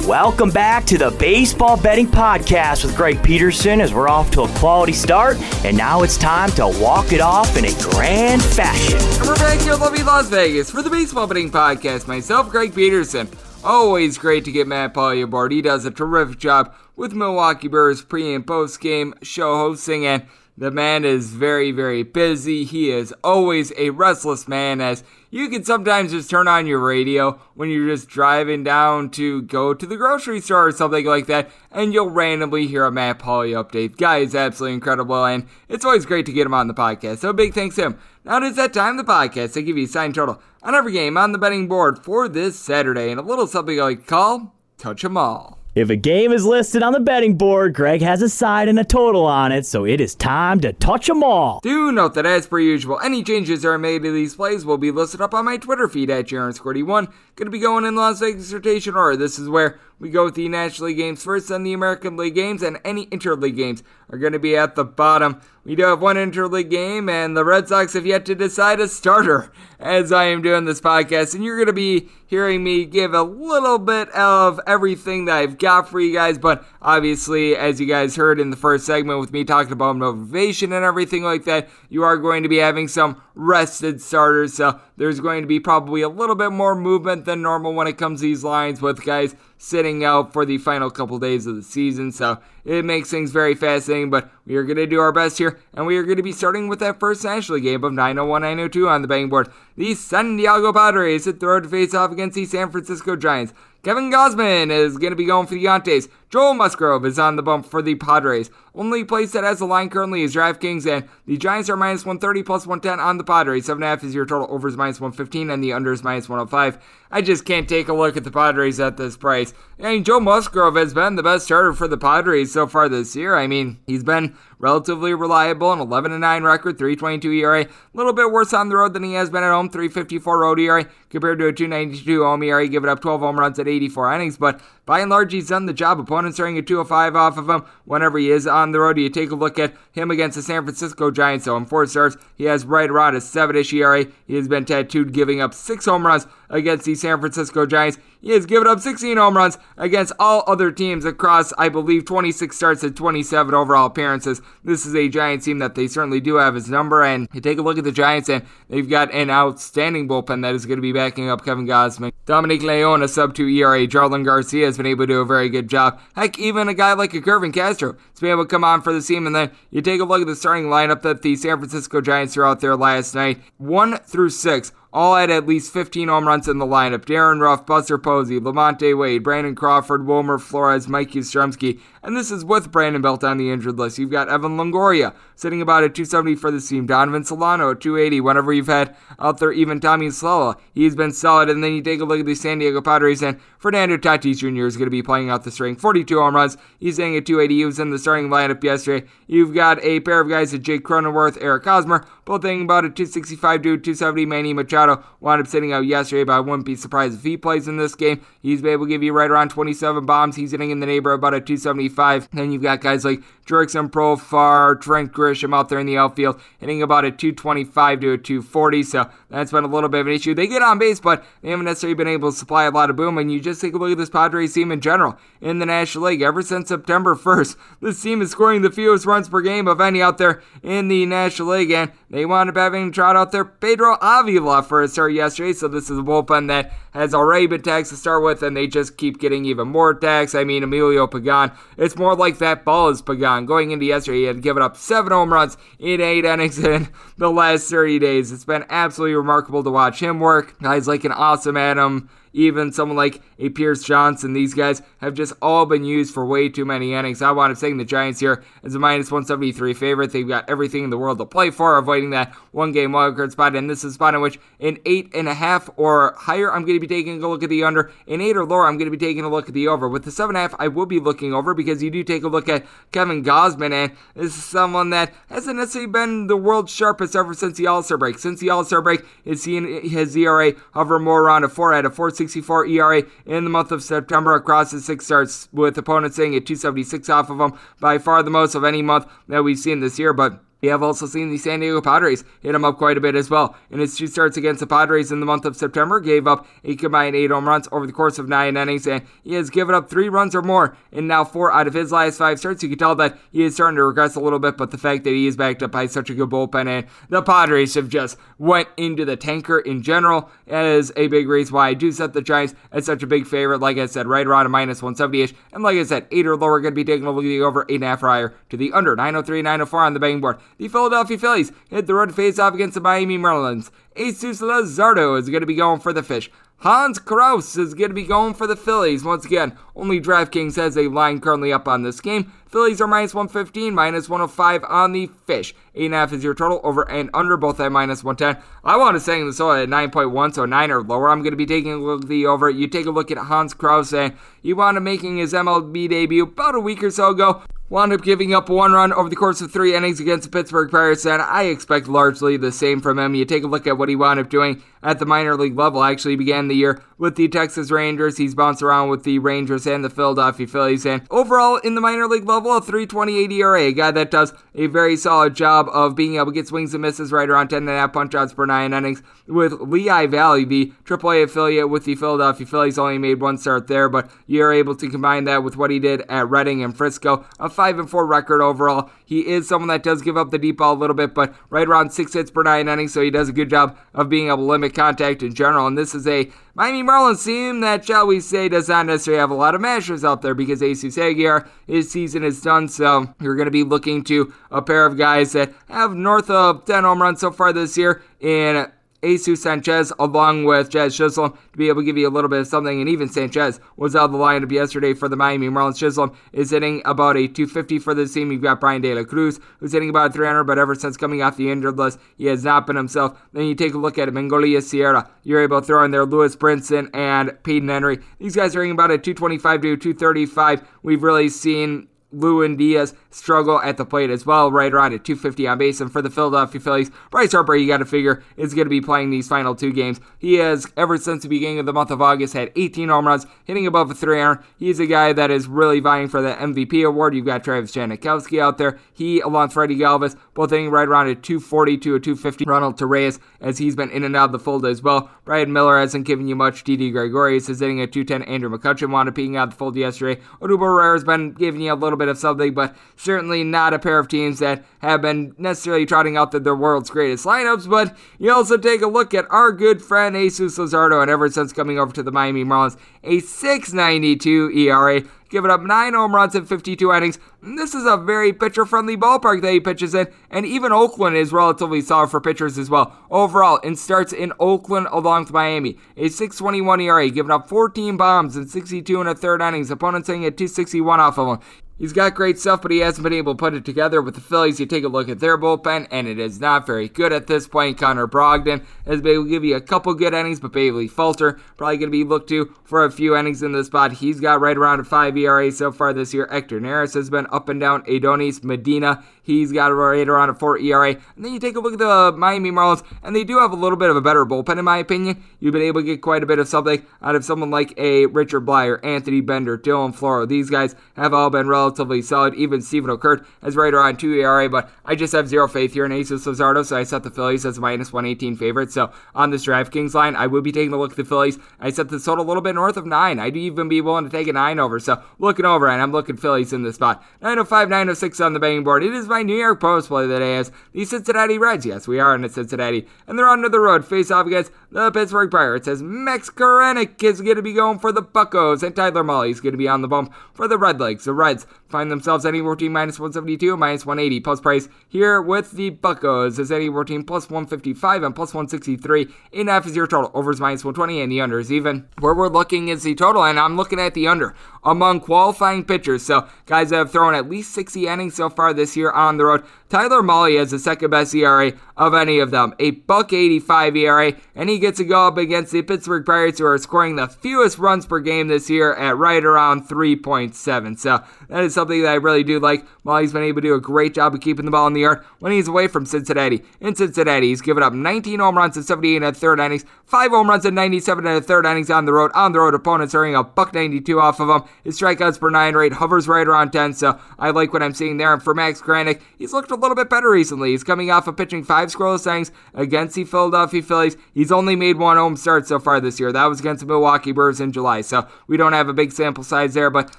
Welcome back to the Baseball Betting Podcast with Greg Peterson as we're off to a quality start, and now it's time to walk it off in a grand fashion. And we're back here in lovely Las Vegas for the Baseball Betting Podcast. Myself, Greg Peterson. Always great to get Matt Pauley aboard. He does a terrific job with Milwaukee Brewers pre and post game show hosting, and the man is very, very busy. He is always a restless man, as you can sometimes just turn on your radio when you're just driving down to go to the grocery store or something like that, and you'll randomly hear a Matt Pauley update. Guy is absolutely incredible, and it's always great to get him on the podcast. So big thanks to him. Now it is that time of the podcast to give you a sign total on every game on the betting board for this Saturday, and a little something I like call Touch 'em All. If a game is listed on the betting board, Greg has a side and a total on it, so it is time to touch them all. Do note that, as per usual, any changes that are made to these plays will be listed up on my Twitter feed at JaronSquirty1. Going to be going in Las Vegas rotation order. This is where we go with the National League games first, then the American League games, and any interleague games are going to be at the bottom. We do have one interleague game, and the Red Sox have yet to decide a starter as I am doing this podcast. And you're going to be hearing me give a little bit of everything that I've got for you guys. But obviously, as you guys heard in the first segment with me talking about motivation and everything like that, you are going to be having some rested starters. So there's going to be probably a little bit more movement than normal when it comes to these lines with guys sitting out for the final couple days of the season. So it makes things very fascinating, but we are going to do our best here, and we are going to be starting with that first National game of 901 902 on the betting board. The San Diego Padres hit the road to face off against the San Francisco Giants. Kevin Gausman is going to be going for the Yantes. Joe Musgrove is on the bump for the Padres. Only place that has a line currently is DraftKings, and the Giants are minus 130 plus 110 on the Padres. 7.5 is your total. Over is minus 115, and the under is minus 105. I just can't take a look at the Padres at this price. I mean, Joe Musgrove has been the best starter for the Padres so far this year. I mean, he's been relatively reliable, an 11 9 record, 322 ERA. A little bit worse on the road than he has been at home, 354 road ERA compared to a 292 home ERA. Give it up 12 home runs at 84 innings, but by and large, he's done the job. Opponents are getting a 205 off of him whenever he is on the road. You take a look at him against the San Francisco Giants. So in four starts, he has right around a 7-ish ERA. He has been tattooed giving up six home runs against the San Francisco Giants. He has given up 16 home runs against all other teams across, I believe, 26 starts and 27 overall appearances. This is a Giants team that they certainly do have his number. And you take a look at the Giants, and they've got an outstanding bullpen that is going to be backing up Kevin Gausman. Dominic Leone, a sub 2 ERA. Jarlin Garcia has been able to do a very good job. Heck, even a guy like a Kervin Castro has been able to come on for the team. And then you take a look at the starting lineup that the San Francisco Giants threw out there last night. One through six all had at least 15 home runs in the lineup. Darin Ruf, Buster Posey, Lamonte Wade, Brandon Crawford, Wilmer Flores, Mike Yastrzemski, and this is with Brandon Belt on the injured list. You've got Evan Longoria sitting about at 270 for the team. Donovan Solano at 280. Whenever you've had out there, even Tommy La Stella, he's been solid. And then you take a look at the San Diego Padres, and Fernando Tatis Jr. is going to be playing out the string. 42 home runs. He's hitting at 280. He was in the starting lineup yesterday. You've got a pair of guys at Jake Cronenworth, Eric Hosmer, both hitting about a 265 dude, 270 Manny Machado wound up sitting out yesterday, but I wouldn't be surprised if he plays in this game. He's able to give you right around 27 bombs. He's hitting in the neighborhood about a 275. Then you've got guys like Jurickson Profar, Trent Grisham out there in the outfield, hitting about a 225 to a 240. So that's been a little bit of an issue. They get on base, but they haven't necessarily been able to supply a lot of boom. And you just take a look at this Padres team in general in the National League. Ever since September 1st, this team is scoring the fewest runs per game of any out there in the National League. And they wound up having to trot out there Pedro Avila for a start yesterday. So this is a bullpen that has already been taxed to start with, and they just keep getting even more taxed. I mean, Emilio Pagan, it's more like that ball is Pagan. Going into yesterday, he had given up seven home runs in eight innings in the last 30 days. It's been absolutely remarkable to watch him work. Guys like an awesome Adam even someone like a Pierce Johnson. These guys have just all been used for way too many innings. I wound up saying the Giants here as a minus 173 favorite. They've got everything in the world to play for, avoiding that one game wildcard spot. And this is a spot in which an eight and a half or higher, I'm going to be taking a look at the under. An eight or lower, I'm going to be taking a look at the over. With the seven and a half, I will be looking over because you do take a look at Kevin Gausman, and this is someone that hasn't necessarily been the world's sharpest ever since the All Star break. Since the All Star break, is seeing his ERA hover more around a four at a 464 ERA in the month of September across his six starts, with opponents saying at 276 off of him, by far the most of any month that we've seen this year. But we have also seen the San Diego Padres hit him up quite a bit as well. In his two starts against the Padres in the month of September, gave up a combined eight home runs over the course of nine innings, and he has given up three runs or more in now four out of his last five starts. You can tell that he is starting to regress a little bit, but the fact that he is backed up by such a good bullpen and the Padres have just went into the tanker in general is a big reason why I do set the Giants as such a big favorite. Like I said, right around a minus 170 ish. And like I said, eight or lower, going to be taking a look at the over eight and a half higher to the under 903, 904 on the betting board. The Philadelphia Phillies hit the road to face off against the Miami Marlins. Jesus Luzardo is going to be going for the fish. Hans Crouse is going to be going for the Phillies. Once again, only DraftKings has a line currently up on this game. Phillies are minus 115, minus 105 on the fish. 8.5 is your total, over and under, both at minus 110. I want to say this at 9.1, so 9 or lower. I'm going to be taking a look at the over. You take a look at Hans Crouse, and he wound making his MLB debut about a week or so ago wound up giving up one run over the course of three innings against the Pittsburgh Pirates, and I expect largely the same from him. You take a look at what he wound up doing at the minor league level. Actually, began the year with the Texas Rangers. He's bounced around with the Rangers and the Philadelphia Phillies, and overall in the minor league level, a 3.28 ERA, a guy that does a very solid job of being able to get swings and misses right around 10.5 punch outs per nine innings. With Lehigh Valley, the AAA affiliate with the Philadelphia Phillies, only made one start there, but you're able to combine that with what he did at Reading and Frisco. A 5 and 4 record overall. He is someone that does give up the deep ball a little bit, but right around six hits per nine innings, so he does a good job of being able to limit contact in general. And this is a Miami Marlins team that, shall we say, does not necessarily have a lot of mashers out there because Jesus Aguilar, his season is done. So you're going to be looking to a pair of guys that have north of 10 home runs so far this year in Jesus Sanchez along with Jazz Chisholm to be able to give you a little bit of something. And even Sanchez was out of the lineup yesterday for the Miami Marlins. Chisholm is hitting about a 250 for this team. You've got Bryan De La Cruz, who's hitting about 300, but ever since coming off the injured list, he has not been himself. Then you take a look at Magneuris Sierra. You're able to throw in there Lewis Brinson and Payton Henry. These guys are hitting about a 225 to 235. We've really seen Lewin Diaz struggle at the plate as well, right around at 250 on base. And for the Philadelphia Phillies, Bryce Harper, you got to figure, is going to be playing these final two games. He has, ever since the beginning of the month of August, had 18 home runs, hitting above a 300. He's a guy that is really vying for the MVP award. You've got Travis Jankowski out there. He, along with Freddie Galvis, both hitting right around a 240 to a 250. Ronald Torreyes, as he's been in and out of the fold as well. Brian Miller hasn't given you much. Didi Gregorius is hitting a 210. Andrew McCutchen wound up peeking out the fold yesterday. Odubel Herrera has been giving you a little bit of something, but certainly not a pair of teams that have been necessarily trotting out the, their world's greatest lineups. But you also take a look at our good friend Jesus Luzardo, and ever since coming over to the Miami Marlins, a 692 ERA giving up nine home runs in 52 innings. This is a very pitcher friendly ballpark that he pitches in, and even Oakland is relatively solid for pitchers as well. Overall, and starts in Oakland along with Miami, a 621 ERA, giving up 14 bombs in 62 and a third innings. Opponents hitting at 261 off of him. He's got great stuff, but he hasn't been able to put it together with the Phillies. You take a look at their bullpen, and it is not very good at this point. Connor Brogdon has been able to give you a couple good innings, but Bailey Falter probably going to be looked to for a few innings in this spot. He's got right around a 5 ERA so far this year. Hector Neris has been up and down. Adonis Medina, He's got a right around a 4 ERA. And then you take a look at the Miami Marlins, and they do have a little bit of a better bullpen, in my opinion. You've been able to get quite a bit of something out of someone like a Richard Bleier, Anthony Bender, Dylan Floro. These guys have all been relatively solid. Even Steven Okert has right around 2 ERA, but I just have zero faith here in Jesus Luzardo, so I set the Phillies as a minus 118 favorite. So on this DraftKings line, I will be taking a look at the Phillies. I set the total a little bit north of 9. I'd even be willing to take a 9 over. So looking over, and I'm looking Phillies in this spot. 905, 906 on the betting board. It is my New York Post play of the day as the Cincinnati Reds. Yes, we are in Cincinnati. And they're under the road, face off against the Pittsburgh Pirates as Max Kranick is going to be going for the Buckos, and Tyler Mahle is going to be on the bump for the Redlegs. The Reds find themselves anywhere between minus 172 minus 180. Plus price here with the Buckos is anywhere between plus 155 and plus 163. In half is your total. Overs minus 120 and the under is even. Where we're looking is the total, and I'm looking at the under among qualifying pitchers. So guys that have thrown at least 60 innings so far this year on the road. Tyler Mahle has the second best ERA of any of them, a buck 85 ERA, and he gets to go up against the Pittsburgh Pirates, who are scoring the fewest runs per game this year at right around 3.7. So that is something that I really do like. Mahle's been able to do a great job of keeping the ball in the yard when he's away from Cincinnati. In Cincinnati, he's given up 19 home runs in 78 and a third innings, 5 home runs in 97 and a third innings on the road. On the road, opponents earning a buck 92 off of him. His strikeouts per nine rate hovers right around 10, so I like what I'm seeing there. And for Max Kranick, he's looked a little bit better recently. He's coming off of pitching five scoreless innings against the Philadelphia Phillies. He's only made one home start so far this year. That was against the Milwaukee Brewers in July, so we don't have a big sample size there, but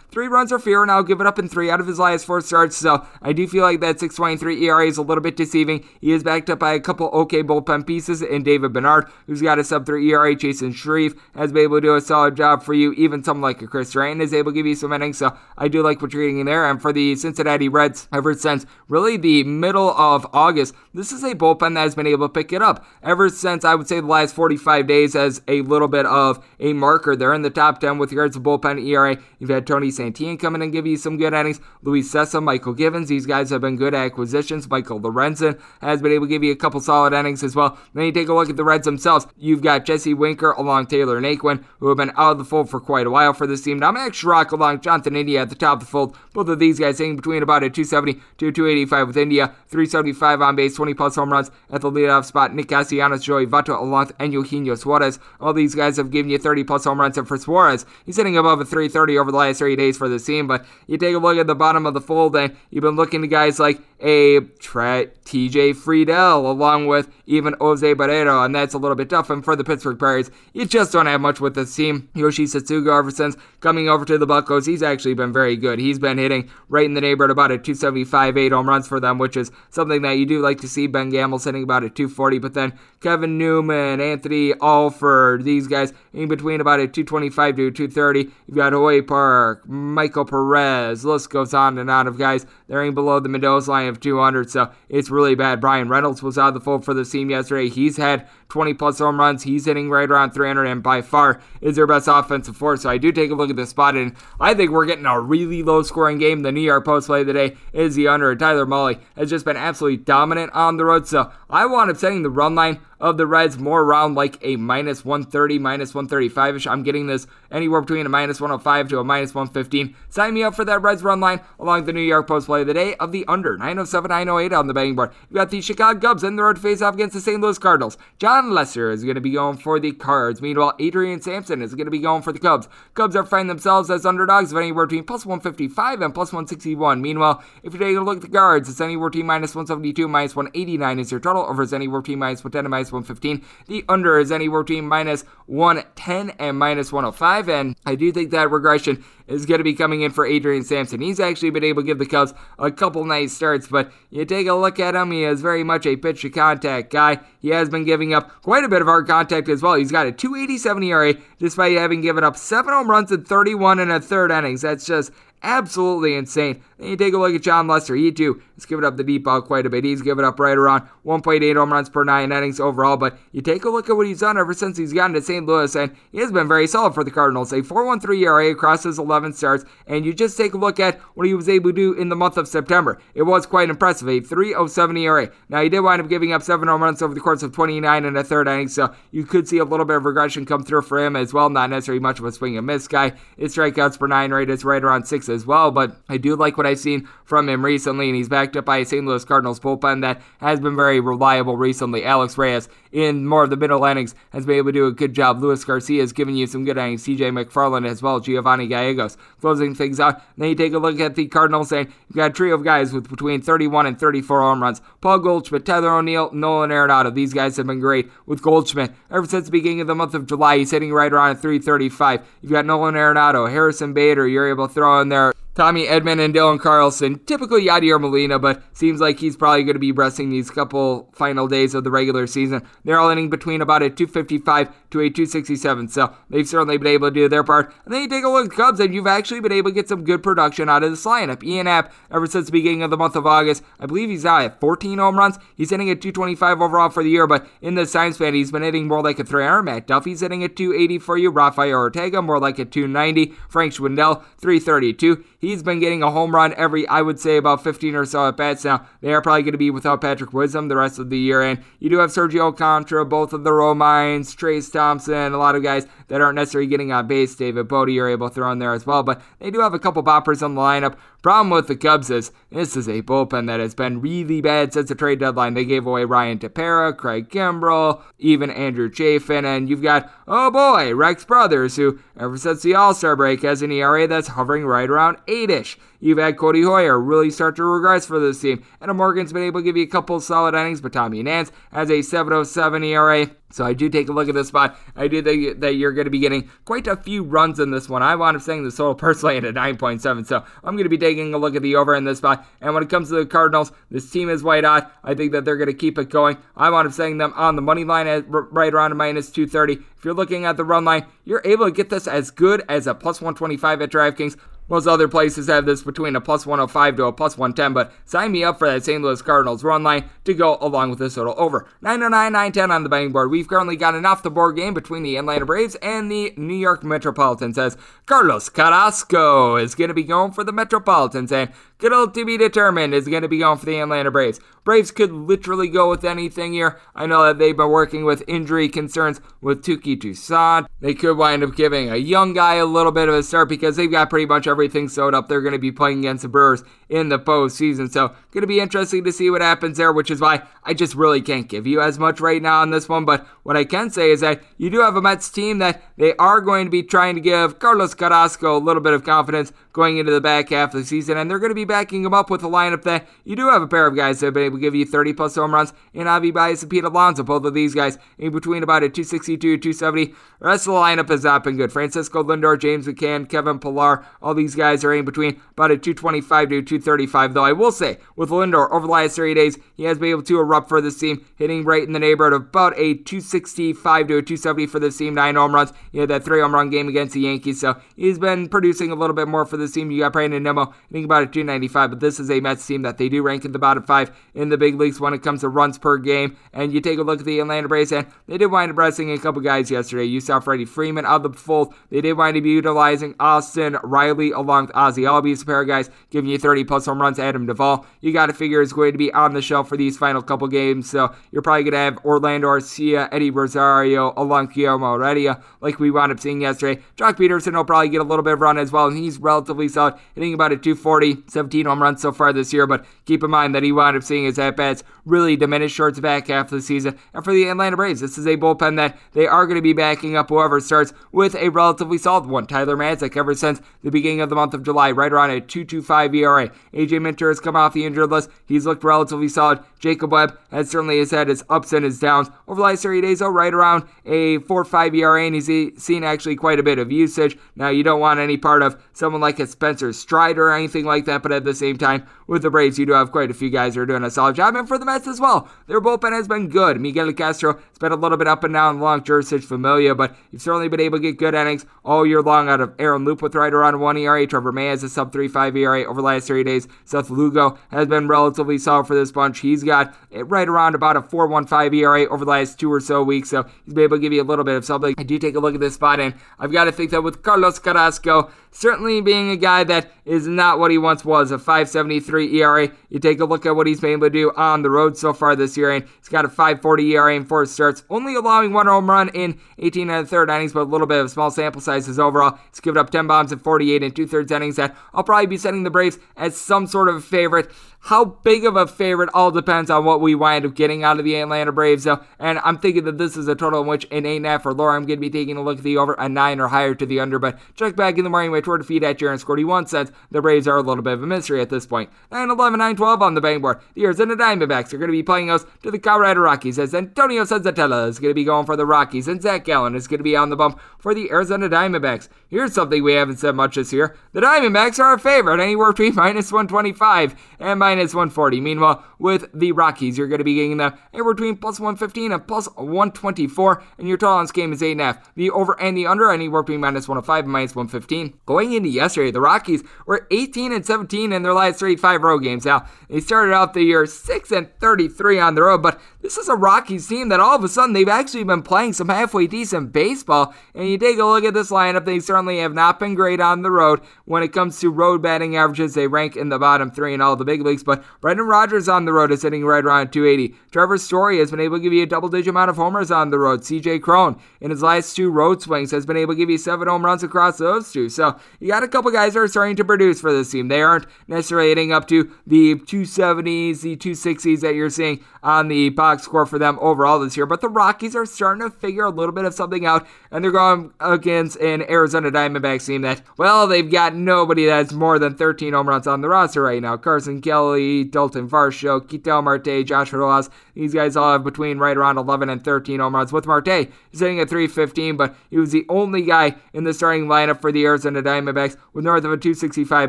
three runs are fewer, and I'll give it up in three out of his last four starts, so I do feel like that 623 ERA is a little bit deceiving. He is backed up by a couple okay bullpen pieces in David Bednar, who's got a sub 3 ERA. Chasen Shreve has been able to do a solid job for you. Even someone like a Chris Stratton is able to give you some innings, so I do like what you're getting in there. And for the Cincinnati Reds, ever since really the middle of August, this is a bullpen that has been able to pick it up. Ever since I would say the last 45 days as a little bit of a marker. They're in the top 10 with regards to bullpen ERA. You've had Tony Santillan come in and give you some good innings. Luis Cessa, Mychal Givens, these guys have been good acquisitions. Michael Lorenzen has been able to give you a couple solid innings as well. Then you take a look at the Reds themselves. You've got Jesse Winker along Tyler Naquin, who have been out of the fold for quite a while for this team. Dominic Schrock along Jonathan India at the top of the fold. Both of these guys hitting between about a 270 to 285 with India. 375 on base, 20 plus home runs at the leadoff spot. Nick Castellanos, Joey Votto, along and Eugenio Suarez. All these guys have given you 30 plus home runs. And for Suarez, he's hitting above a 330 over the last three days for the team. But you take a look at the bottom of the fold, and you've been looking to guys like a TJ Friedl, along with even Jose Barrero, and that's a little bit tough. And for the Pittsburgh Pirates, you just don't have much with this team. Yoshi Tsutsugo, ever since coming over to the Buckos, he's actually been very good. He's been hitting right in the neighborhood about a 275, 8 home runs for them, which is something that you do like to see. Ben Gamel sitting about at 240, but then Kevin Newman, Anthony Alford, these guys in between about a 225 to 230. You've got Hoy Park, Michael Perez, list goes on and on of guys. They're in below the Mendoza line of 200, so it's really bad. Bryan Reynolds was out of the fold for the team yesterday. He's had 20 plus home runs. He's hitting right around 300 and by far is their best offensive force. So I do take a look at this spot and I think we're getting a really low scoring game. The New York Post play today is the under. Tyler Mahle has just been absolutely dominant on the road. So I wound up setting the run line of the Reds more around like a minus 130, minus 135 ish. I'm getting this anywhere between a minus 105 to a minus 115. Sign me up for that Reds run line along the New York Post play of the day of the under 907, 908 on the betting board. You've got the Chicago Cubs in the road face off against the St. Louis Cardinals. Jon Lester is going to be going for the Cards. Meanwhile, Adrian Sampson is going to be going for the Cubs. Cubs are finding themselves as underdogs of anywhere between plus 155 and plus 161. Meanwhile, if you're taking a look at the Cards, it's anywhere between minus 172, minus 189 is your total. Over is anywhere between minus 110 and minus 115. The under is anywhere between minus 110 and minus 105. And I do think that regression is going to be coming in for Adrian Sampson. He's actually been able to give the Cubs a couple nice starts, but you take a look at him, he is very much a pitch to contact guy. He has been giving up quite a bit of hard contact as well. He's got a 287 ERA despite having given up seven home runs in 31 and a third innings. That's just absolutely insane. Then you take a look at Jon Lester. He too has given up the deep ball quite a bit. He's given up right around 1.8 home runs per nine innings overall. But you take a look at what he's done ever since he's gotten to St. Louis, and he has been very solid for the Cardinals. A 4.13 ERA across his 11 starts, and you just take a look at what he was able to do in the month of September. It was quite impressive. A 3.07 ERA. Now he did wind up giving up seven home runs over the course of 29 and a third innings, so you could see a little bit of regression come through for him as well. Not necessarily much of a swing and miss guy. His strikeouts per nine rate is right around 6 as well. But I do like what I've seen from him recently, and he's backed up by a St. Louis Cardinals bullpen that has been very reliable recently. Alex Reyes in more of the middle innings has been able to do a good job. Luis Garcia has given you some good innings. CJ McFarland as well. Giovanni Gallegos closing things out. Then you take a look at the Cardinals and you've got a trio of guys with between 31 and 34 home runs. Paul Goldschmidt, Tyler O'Neill, Nolan Arenado. These guys have been great with Goldschmidt. Ever since the beginning of the month of July, he's hitting right around 335. You've got Nolan Arenado, Harrison Bader, you're able to throw in there Tommy Edman and Dylan Carlson. Typically Yadier Molina, but seems like he's probably going to be resting these couple final days of the regular season. They're all hitting between about a 255 to a 267, so they've certainly been able to do their part. And then you take a look at the Cubs, and you've actually been able to get some good production out of this lineup. Ian Happ, ever since the beginning of the month of August, I believe he's now at 14 home runs. He's hitting at 225 overall for the year, but in this time span, he's been hitting more like a 300. Matt Duffy's hitting at 280 for you. Rafael Ortega, more like a 290. Frank Schwindel, 332. He's been getting a home run every, I would say, about 15 or so at bats. Now, they are probably going to be without Patrick Wisdom the rest of the year. And you do have Sergio Alcantara, both of the Romines, Trayce Thompson, a lot of guys that aren't necessarily getting on base. David Bote, you're able to throw in there as well. But they do have a couple boppers on the lineup. Problem with the Cubs is this is a bullpen that has been really bad since the trade deadline. They gave away Ryan Tepera, Craig Kimbrel, even Andrew Chafin, and you've got, oh boy, Rex Brothers, who ever since the All Star break has an ERA that's hovering right around 8 ish. You've had Codi Heuer really start to regress for this team, and a Morgan's been able to give you a couple solid innings, but Tommy Nance has a 707 ERA. So I do take a look at this spot. I do think that you're going to be getting quite a few runs in this one. I wound up saying the total personally at a 9.7, so I'm going to be taking a look at the over in this spot. And when it comes to the Cardinals, this team is white hot. I think that they're going to keep it going. I wound up saying them on the money line at right around minus 230. If you're looking at the run line, you're able to get this as good as a plus 125 at DraftKings. Most other places have this between a plus 105 to a plus 110, but sign me up for that St. Louis Cardinals run line to go along with this total over. 909, 910 on the betting board. We've currently got an off the board game between the Atlanta Braves and the New York Metropolitans as Carlos Carrasco is going to be going for the Metropolitans and Good to be determined is going to be going for the Atlanta Braves. Braves could literally go with anything here. I know that they've been working with injury concerns with Touki Toussaint. They could wind up giving a young guy a little bit of a start because they've got pretty much everything sewed up. They're going to be playing against the Brewers in the postseason. So, going to be interesting to see what happens there, which is why I just really can't give you as much right now on this one. But what I can say is that you do have a Mets team that they are going to be trying to give Carlos Carrasco a little bit of confidence going into the back half of the season, and they're going to be backing him up with a lineup that you do have a pair of guys that have been able to give you 30 plus home runs in Javy Baez and Pete Alonso. Both of these guys in between about a 262, 270. The rest of the lineup has not been good. Francisco Lindor, James McCann, Kevin Pillar, all these guys are in between about a 225 to 235. Though I will say, with Lindor over the last 30 days, he has been able to erupt for this team, hitting right in the neighborhood of about a 265 to a 270 for this team, nine home runs. He had that three home run game against the Yankees, so he's been producing a little bit more for this team. You got Brandon Nimmo hitting about a 295, but this is a Mets team that they do rank in the bottom five in the big leagues when it comes to runs per game. And you take a look at the Atlanta Braves, and they did wind up resting a couple guys yesterday. You saw Freddie Freeman out of the fold. They did wind up utilizing Austin Riley along with Ozzie Albies, a pair of guys giving you 30 plus home runs. Adam Duvall, you got to figure is going to be on the shelf for these final couple games. So you're probably going to have Orlando Arcia, Eddie Rosario, along Guillermo Heredia, like we wound up seeing yesterday. Joc Pederson will probably get a little bit of run as well, and he's relatively solid, hitting about a 240, 17 home runs so far this year. But keep in mind that he wound up seeing his at bats really diminish towards the back half of the season. And for the Atlanta Braves, this is a bullpen that they are going to be backing up whoever starts with a relatively solid one. Tyler Matzek, ever since the beginning of the month of July, right around a 2.25 ERA. AJ Minter has come off the injured list. He's looked relatively solid. Jacob Webb has certainly has had his ups and his downs over the last 30 days, though, right around a 4.5 ERA, and he's seen actually quite a bit of usage. Now, you don't want any part of someone like a Spencer Strider or anything like that, but at the same time, with the Braves, you do have quite a few guys who are doing a solid job, and for the Mets as well, their bullpen has been good. Miguel Castro has been a little bit up and down along Jeurys Familia, but you've certainly been able to get good innings all year long out of Aaron Loup with right around 1 ERA. Trevor May has a sub 3.5 ERA over the last 30 days. Seth Lugo has been relatively solid for this bunch. He's got right around about a 4.15 ERA over the last two or so weeks, so he's been able to give you a little bit of something. I do take a look at this spot, and I've got to think that with Carlos Carrasco certainly being a guy that is not what he once was, a 5.73 ERA. You take a look at what he's been able to do on the road so far this year, and he's got a 5.40 ERA in four starts, only allowing one home run in 18 and a third innings, but a little bit of small sample sizes overall. He's given up 10 bombs in 48 and two thirds innings. That I'll probably be setting the Braves as some sort of favorite. How big of a favorite all depends on what we wind up getting out of the Atlanta Braves, though. And I'm thinking that this is a total in which an 8.5 or lower. I'm going to be taking a look at the over, a 9 or higher to the under. But check back in the morning, my Twitter feed at Jaron Squirty one cents. The Braves are a little bit of a mystery at this point. 9 11, 9 12 on the bang board. The Arizona Diamondbacks are going to be playing us to the Colorado Rockies as Antonio Senzatela is going to be going for the Rockies and Zach Gallen is going to be on the bump for the Arizona Diamondbacks. Here's something we haven't said much this year. The Diamondbacks are a favorite, anywhere between minus 125 and minus 140. Meanwhile, with the Rockies, you're going to be getting them anywhere between plus 115 and plus 124, and your total on this game is 8.5. The over and the under, anywhere between minus 105 and minus 115. Going into yesterday, the Rockies were 18 and 17 in their last 35 road games. Now, they started out the year 6 and 33 on the road, but this is a Rockies team that all of a sudden they've actually been playing some halfway decent baseball. And you take a look at this lineup, they certainly have not been great on the road. When it comes to road batting averages, they rank in the bottom three in all the big leagues. But Brendan Rodgers on the road is hitting right around 280. Trevor Story has been able to give you a double digit amount of homers on the road. CJ Cron in his last two road swings has been able to give you seven home runs across those two. So you got a couple guys that are starting to produce for this team. They aren't necessarily hitting up to the 270s, the 260s that you're seeing on the box score for them overall this year. But the Rockies are starting to figure a little bit of something out, and they're going against an Arizona Diamondbacks team that, well, they've got nobody that's more than 13 home runs on the roster right now. Carson Kelly, Dalton Varsho, Ketel Marte, Josh Rojas, these guys all have between right around 11 and 13 home runs. With Marte, he's hitting at 315, but he was the only guy in the starting lineup for the Arizona Diamondbacks with north of a 265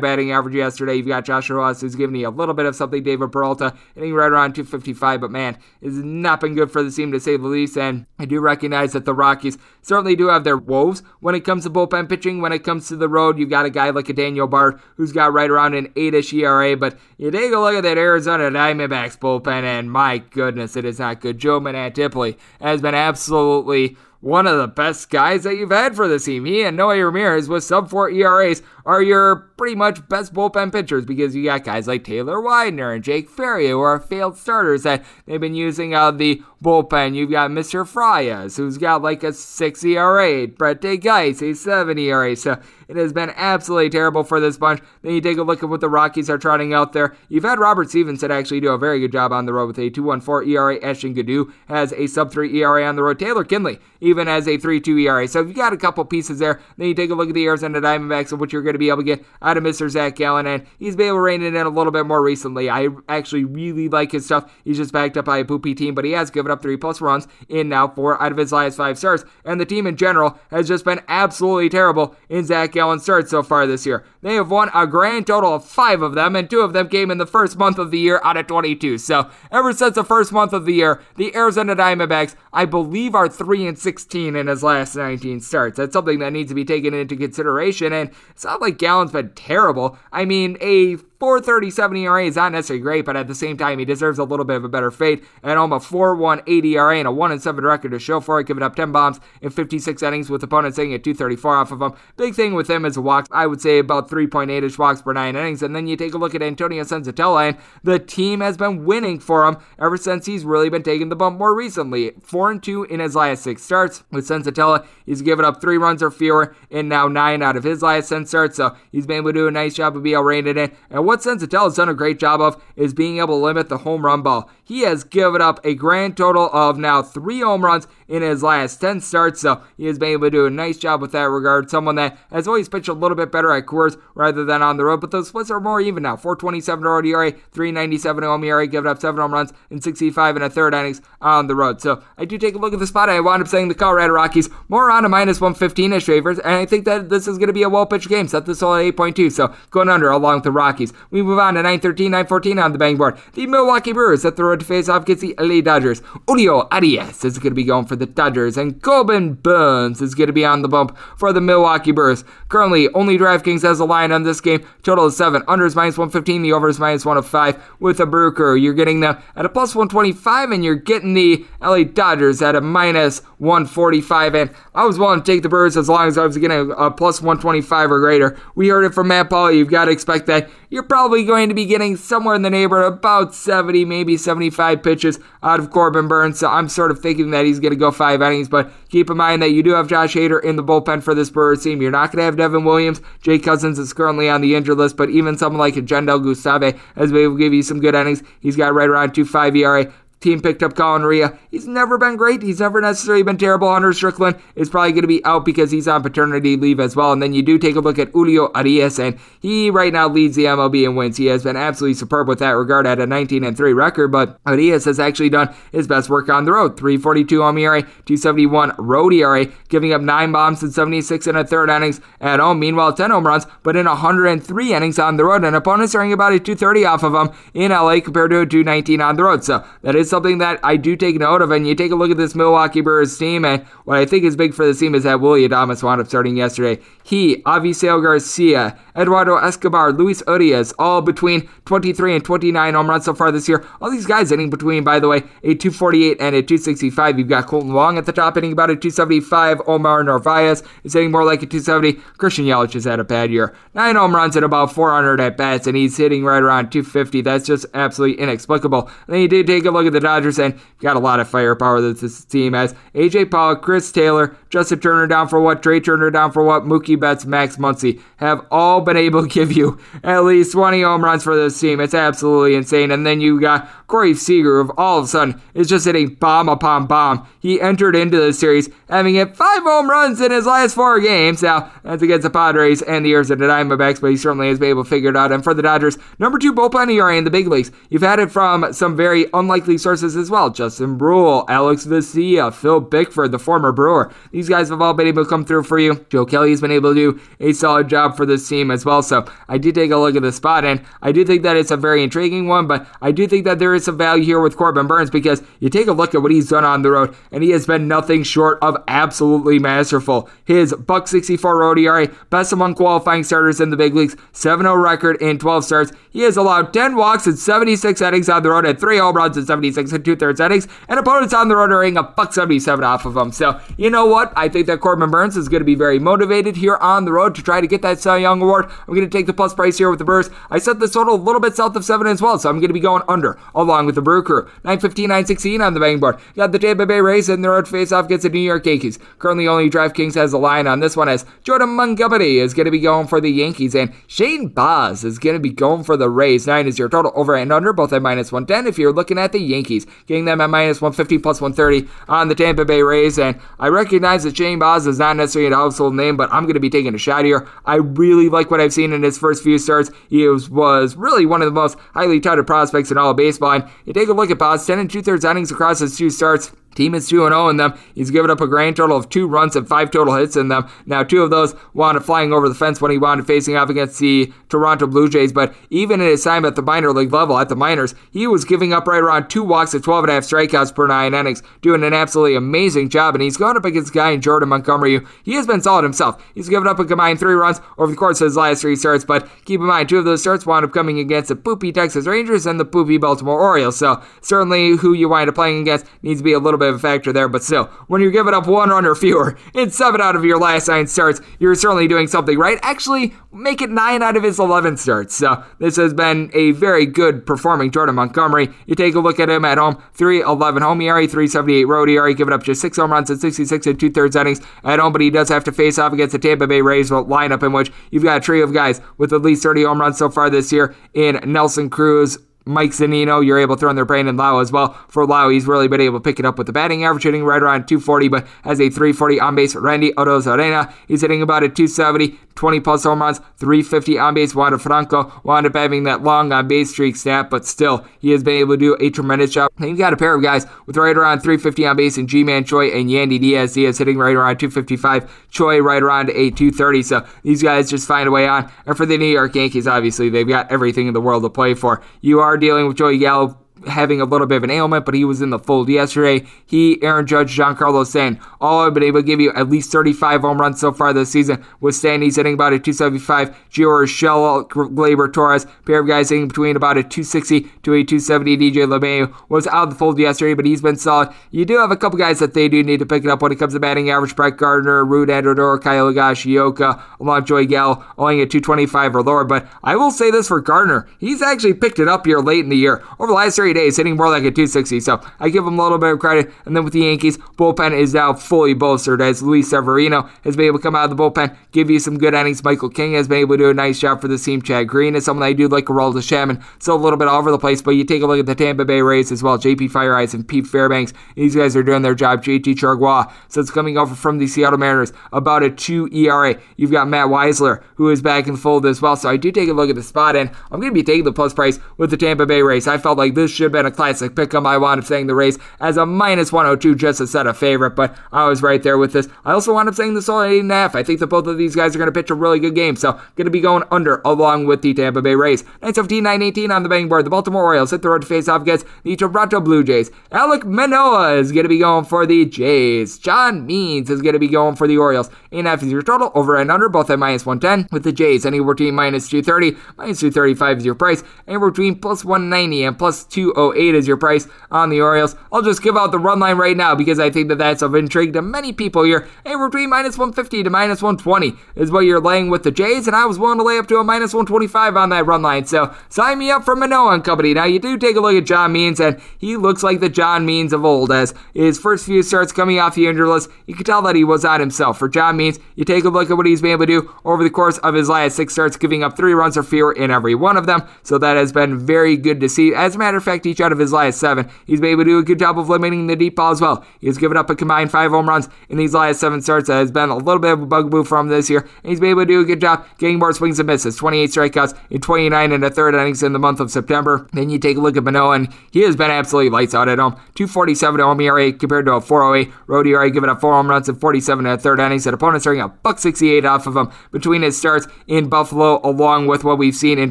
batting average yesterday. You've got Josh Rojas, who's giving you a little bit of something. David Peralta hitting right around 255, but man, it's not been good for the team to say the least. And I do recognize that the Rockies certainly do have their woes when it comes to bullpen pitching. When it comes to the road, you've got a guy like a Daniel Bard who's got right around an 8-ish ERA, but you take a look at that Arizona Diamondbacks bullpen, and my goodness, it is not good. Joe Mantiply has been absolutely one of the best guys that you've had for the team. He and Noe Ramirez with sub 4 ERAs are your pretty much best bullpen pitchers because you got guys like Taylor Widener and Jake Faria who are failed starters that they've been using out of the bullpen. You've got Mr. Frias who's got like a 6 ERA, Brett de Geus a 7 ERA. So it has been absolutely terrible for this bunch. Then you take a look at what the Rockies are trotting out there. You've had Robert Stephenson actually do a very good job on the road with a 2.14 ERA. Ashton Goudeau has a sub 3 ERA on the road. Tyler Kinley even has a 3.2 ERA. So you've got a couple pieces there. Then you take a look at the Arizona Diamondbacks of what you're going to be able to get out of Mr. Zach Gallen, and he's been able to rein it in a little bit more recently. I actually really like his stuff. He's just backed up by a poopy team, but he has given up three plus runs in now four out of his last five starts, and the team in general has just been absolutely terrible in Zach Gallen's starts so far this year. They have won a grand total of five of them, and two of them came in the first month of the year out of 22. So ever since the first month of the year, the Arizona Diamondbacks, I believe, are 3 and 16 in his last 19 starts. That's something that needs to be taken into consideration, and it's not like Gallen's been terrible. I mean, a 437 ERA is not necessarily great, but at the same time, he deserves a little bit of a better fate. And home a 4.18 ERA and a 1 7 record to show for it, giving up 10 bombs in 56 innings with opponents hitting at 234 off of him. Big thing with him is walks. I would say about 3.8 ish walks per nine innings. And then you take a look at Antonio Senzatela, and the team has been winning for him ever since he's really been taking the bump more recently. 4 and 2 in his last six starts. With Senzatela, he's given up three runs or fewer in now nine out of his last 10 starts. So he's been able to do a nice job of being able to rein it in. And what Senzatela has done a great job of is being able to limit the home run ball. He has given up a grand total of now three home runs in his last 10 starts, so he has been able to do a nice job with that regard. Someone that has always pitched a little bit better at Coors rather than on the road, but those splits are more even now. 427 road ERA, 397 home ERA, giving up seven home runs in 65 and a third innings on the road. So I do take a look at the spot. I wound up saying the Colorado Rockies more on a minus 115 ish favors, and I think that this is going to be a well pitched game. Set this all at 8.2, so going under along with the Rockies. We move on to 913, 914 on the bang board. The Milwaukee Brewers at the road to face off against the LA Dodgers. Julio Urias is going to be going for the Dodgers. And Corbin Burnes is going to be on the bump for the Milwaukee Brewers. Currently, only DraftKings has a line on this game. Total is 7. Unders minus 115. The overs minus 105 with a Brew Crew. You're getting them at a plus 125, and you're getting the LA Dodgers at a minus 145. And I was willing to take the Brewers as long as I was getting a, a uh, plus 125 or greater. We heard it from Matt Paul. You've got to expect that you're probably going to be getting somewhere in the neighborhood about 70, maybe 75 pitches out of Corbin Burns. So I'm sort of thinking that he's going to go five innings. But keep in mind that you do have Josh Hader in the bullpen for this Brewers team. You're not going to have Devin Williams. Jake Cousins is currently on the injured list, but even someone like Jandel Gustave been able to give you some good innings. He's got right around 2.5 ERA. Team picked up Colin Rea. He's never been great. He's never necessarily been terrible. Hunter Strickland is probably going to be out because he's on paternity leave as well. And then you do take a look at Julio Urias, and he right now leads the MLB in wins. He has been absolutely superb with that regard at a 19 and 3 record. But Urias has actually done his best work on the road. 342 home ERA, 271 road ERA, giving up nine bombs in 76 and a third innings at home. Meanwhile, 10 home runs, but in 103 innings on the road. And opponents are about a 230 off of him in LA compared to a 219 on the road. So that is something that I do take note of. And you take a look at this Milwaukee Brewers team, and what I think is big for the team is that Willy Adames wound up starting yesterday. He, Avisail Garcia, Eduardo Escobar, Luis Urias, all between 23 and 29 home runs so far this year. All these guys hitting between, by the way, a 248 and a 265. You've got Kolten Wong at the top hitting about a 275. Omar Narvaez is hitting more like a 270. Christian Yelich has had a bad year. Nine home runs at about 400 at bats, and he's hitting right around 250. That's just absolutely inexplicable. And then you did take a look at the Dodgers, and got a lot of firepower that this team has. AJ Pollock, Chris Taylor, Justin Turner down for what, Trea Turner down for what, Mookie Betts, Max Muncy have all been able to give you at least 20 home runs for this team. It's absolutely insane. And then you got Corey Seager, who all of a sudden is just hitting bomb upon bomb. He entered into the series having hit five home runs in his last four games. Now, that's against the Padres and the Arizona Diamondbacks, but he certainly has been able to figure it out. And for the Dodgers, number two bullpen ERA in the big leagues. You've had it from some very unlikely sources as well. Justin Bruihl, Alex Vesia, Phil Bickford, the former Brewer. These guys have all been able to come through for you. Joe Kelly has been able to do a solid job for this team as well. So I did take a look at the spot, and I do think that it's a very intriguing one, but I do think that there is some value here with Corbin Burnes because you take a look at what he's done on the road, and he has been nothing short of absolutely masterful. His buck 64 road ERA, best among qualifying starters in the big leagues, 7-0 record in 12 starts. He has allowed 10 walks and 76 innings on the road and 3 home runs in 76 and two-thirds innings, and opponents on the road are a buck 77 off of them. So, you know what? I think that Corbin Burnes is going to be very motivated here on the road to try to get that Cy Young award. I'm going to take the plus price here with the Brewers. I set the total a little bit south of 7 as well, so I'm going to be going under along with the Brew Crew. 915, 916 on the betting board. Got the Tampa Bay Rays in the road face off against the New York Yankees. Currently, only DraftKings has a line on this one as Jordan Montgomery is going to be going for the Yankees and Shane Baz is going to be going for the Rays. 9 is your total over and under, both at minus 110 if you're looking at the Yankees. Getting them at minus 150 plus 130 on the Tampa Bay Rays. And I recognize that Shane Baz is not necessarily a household name, but I'm going to be taking a shot here. I really like what I've seen in his first few starts. He was, was really one of the most highly touted prospects in all of baseball. And you take a look at Baz, 10 and two thirds innings across his two starts. Team is 2 0 in them. He's given up a grand total of two runs and five total hits in them. Um, now, two of those wound up flying over the fence when he wound up facing off against the Toronto Blue Jays. But even in his time at the minor league level, at the minors, he was giving up right around two walks and 12 and a half strikeouts per nine innings, doing an absolutely amazing job. And he's going up against a guy in Jordan Montgomery. He has been solid himself. He's given up a combined three runs over the course of his last three starts. But keep in mind, two of those starts wound up coming against the poopy Texas Rangers and the poopy Baltimore Orioles. So certainly who you wind up playing against needs to be a little bit of a factor there. But still, when you're giving up one run or fewer in seven out of your last nine starts, you're certainly doing something right. Actually, make it nine out of his 11 starts. So this has been a very good performing Jordan Montgomery. You take a look at him at home, 311 home ERA, 378 road ERA, giving up just six home runs in 66 and two thirds innings at home, but he does have to face off against the Tampa Bay Rays lineup in which you've got a trio of guys with at least 30 home runs so far this year in Nelson Cruz, Mike Zunino, you're able to throw in there Brandon Lowe as well. For Lowe, he's really been able to pick it up with the batting average, hitting right around 240, but has a 340 on base. Randy Arozarena, he's hitting about a 270, 20 plus home runs, 350 on base. Juan Franco wound up having that long on base streak stat, but still, he has been able to do a tremendous job. And you've got a pair of guys with right around 350 on base in Ji-Man Choi and Yandy Diaz. Diaz hitting right around 255, Choi right around a 230. So these guys just find a way on. And for the New York Yankees, obviously, they've got everything in the world to play for. You are dealing with Joey Gallo having a little bit of an ailment, but he was in the fold yesterday. He, Aaron Judge, Giancarlo Stanton, all have been able to give you at least 35 home runs so far this season. With Stanton, he's hitting about a 275. Gio Urshela, Gleyber Torres, pair of guys hitting between about a 260 to a 270. DJ LeMahieu was out of the fold yesterday, but he's been solid. You do have a couple guys that they do need to pick it up when it comes to batting average. Brett Gardner, Rude Andrador, Kyle Higashioka, along Joey Gallo, only at 225 or lower. But I will say this for Gardner, he's actually picked it up here late in the year. Over the last three days, hitting more like a 260. So I give him a little bit of credit. And then with the Yankees, bullpen is now fully bolstered as Luis Severino has been able to come out of the bullpen, give you some good innings. Michael King has been able to do a nice job for the team. Chad Green is someone I do like. Aroldis Chapman, still a little bit all over the place, but you take a look at the Tampa Bay Rays as well. JP Feyereisen and Pete Fairbanks. These guys are doing their job. JT Chargois, it's coming over from the Seattle Mariners, about a 2 ERA. You've got Matt Wisler, who is back in the fold as well. So I do take a look at the spot, and I'm going to be taking the plus price with the Tampa Bay Rays. I felt like this should have been a classic pick 'em. I wound up saying the Rays as a minus 102 just to set a favorite, but I was right there with this. I also wound up saying the solid 8.5. I think that both of these guys are going to pitch a really good game, so going to be going under along with the Tampa Bay Rays. 917, 918 on the betting board. The Baltimore Orioles hit the road to face off against the Toronto Blue Jays. Alek Manoah is going to be going for the Jays. John Means is going to be going for the Orioles. 8.5 is your total, over and under, both at minus 110 with the Jays. Anywhere between minus 230, minus 235 is your price. Anywhere between plus 190 and plus 208 is your price on the Orioles. I'll just give out the run line right now because I think that that's of intrigue to many people here. Anywhere between minus 150 to minus 120 is what you're laying with the Jays, and I was willing to lay up to a minus 125 on that run line. So sign me up for Manoah and Company. Now you do take a look at John Means, and he looks like the John Means of old. As his first few starts coming off the injury list, you can tell that he was on himself. For John Means, you take a look at what he's been able to do over the course of his last six starts, giving up three runs or fewer in every one of them. So that has been very good to see. As a matter of fact, each out of his last seven, he's been able to do a good job of limiting the deep ball as well. He's given up a combined five home runs in these last seven starts. That has been a little bit of a bugaboo for him this year, and he's been able to do a good job getting more swings and misses. 28 strikeouts in 29 and a third innings in the month of September. Then you take a look at Manoah, and he has been absolutely lights out at home. 247 home ERA compared to a 408 road ERA, giving up four home runs in 47 and a third innings. And opponents getting a buck 68 off of him between his starts in Buffalo, along with what we've seen in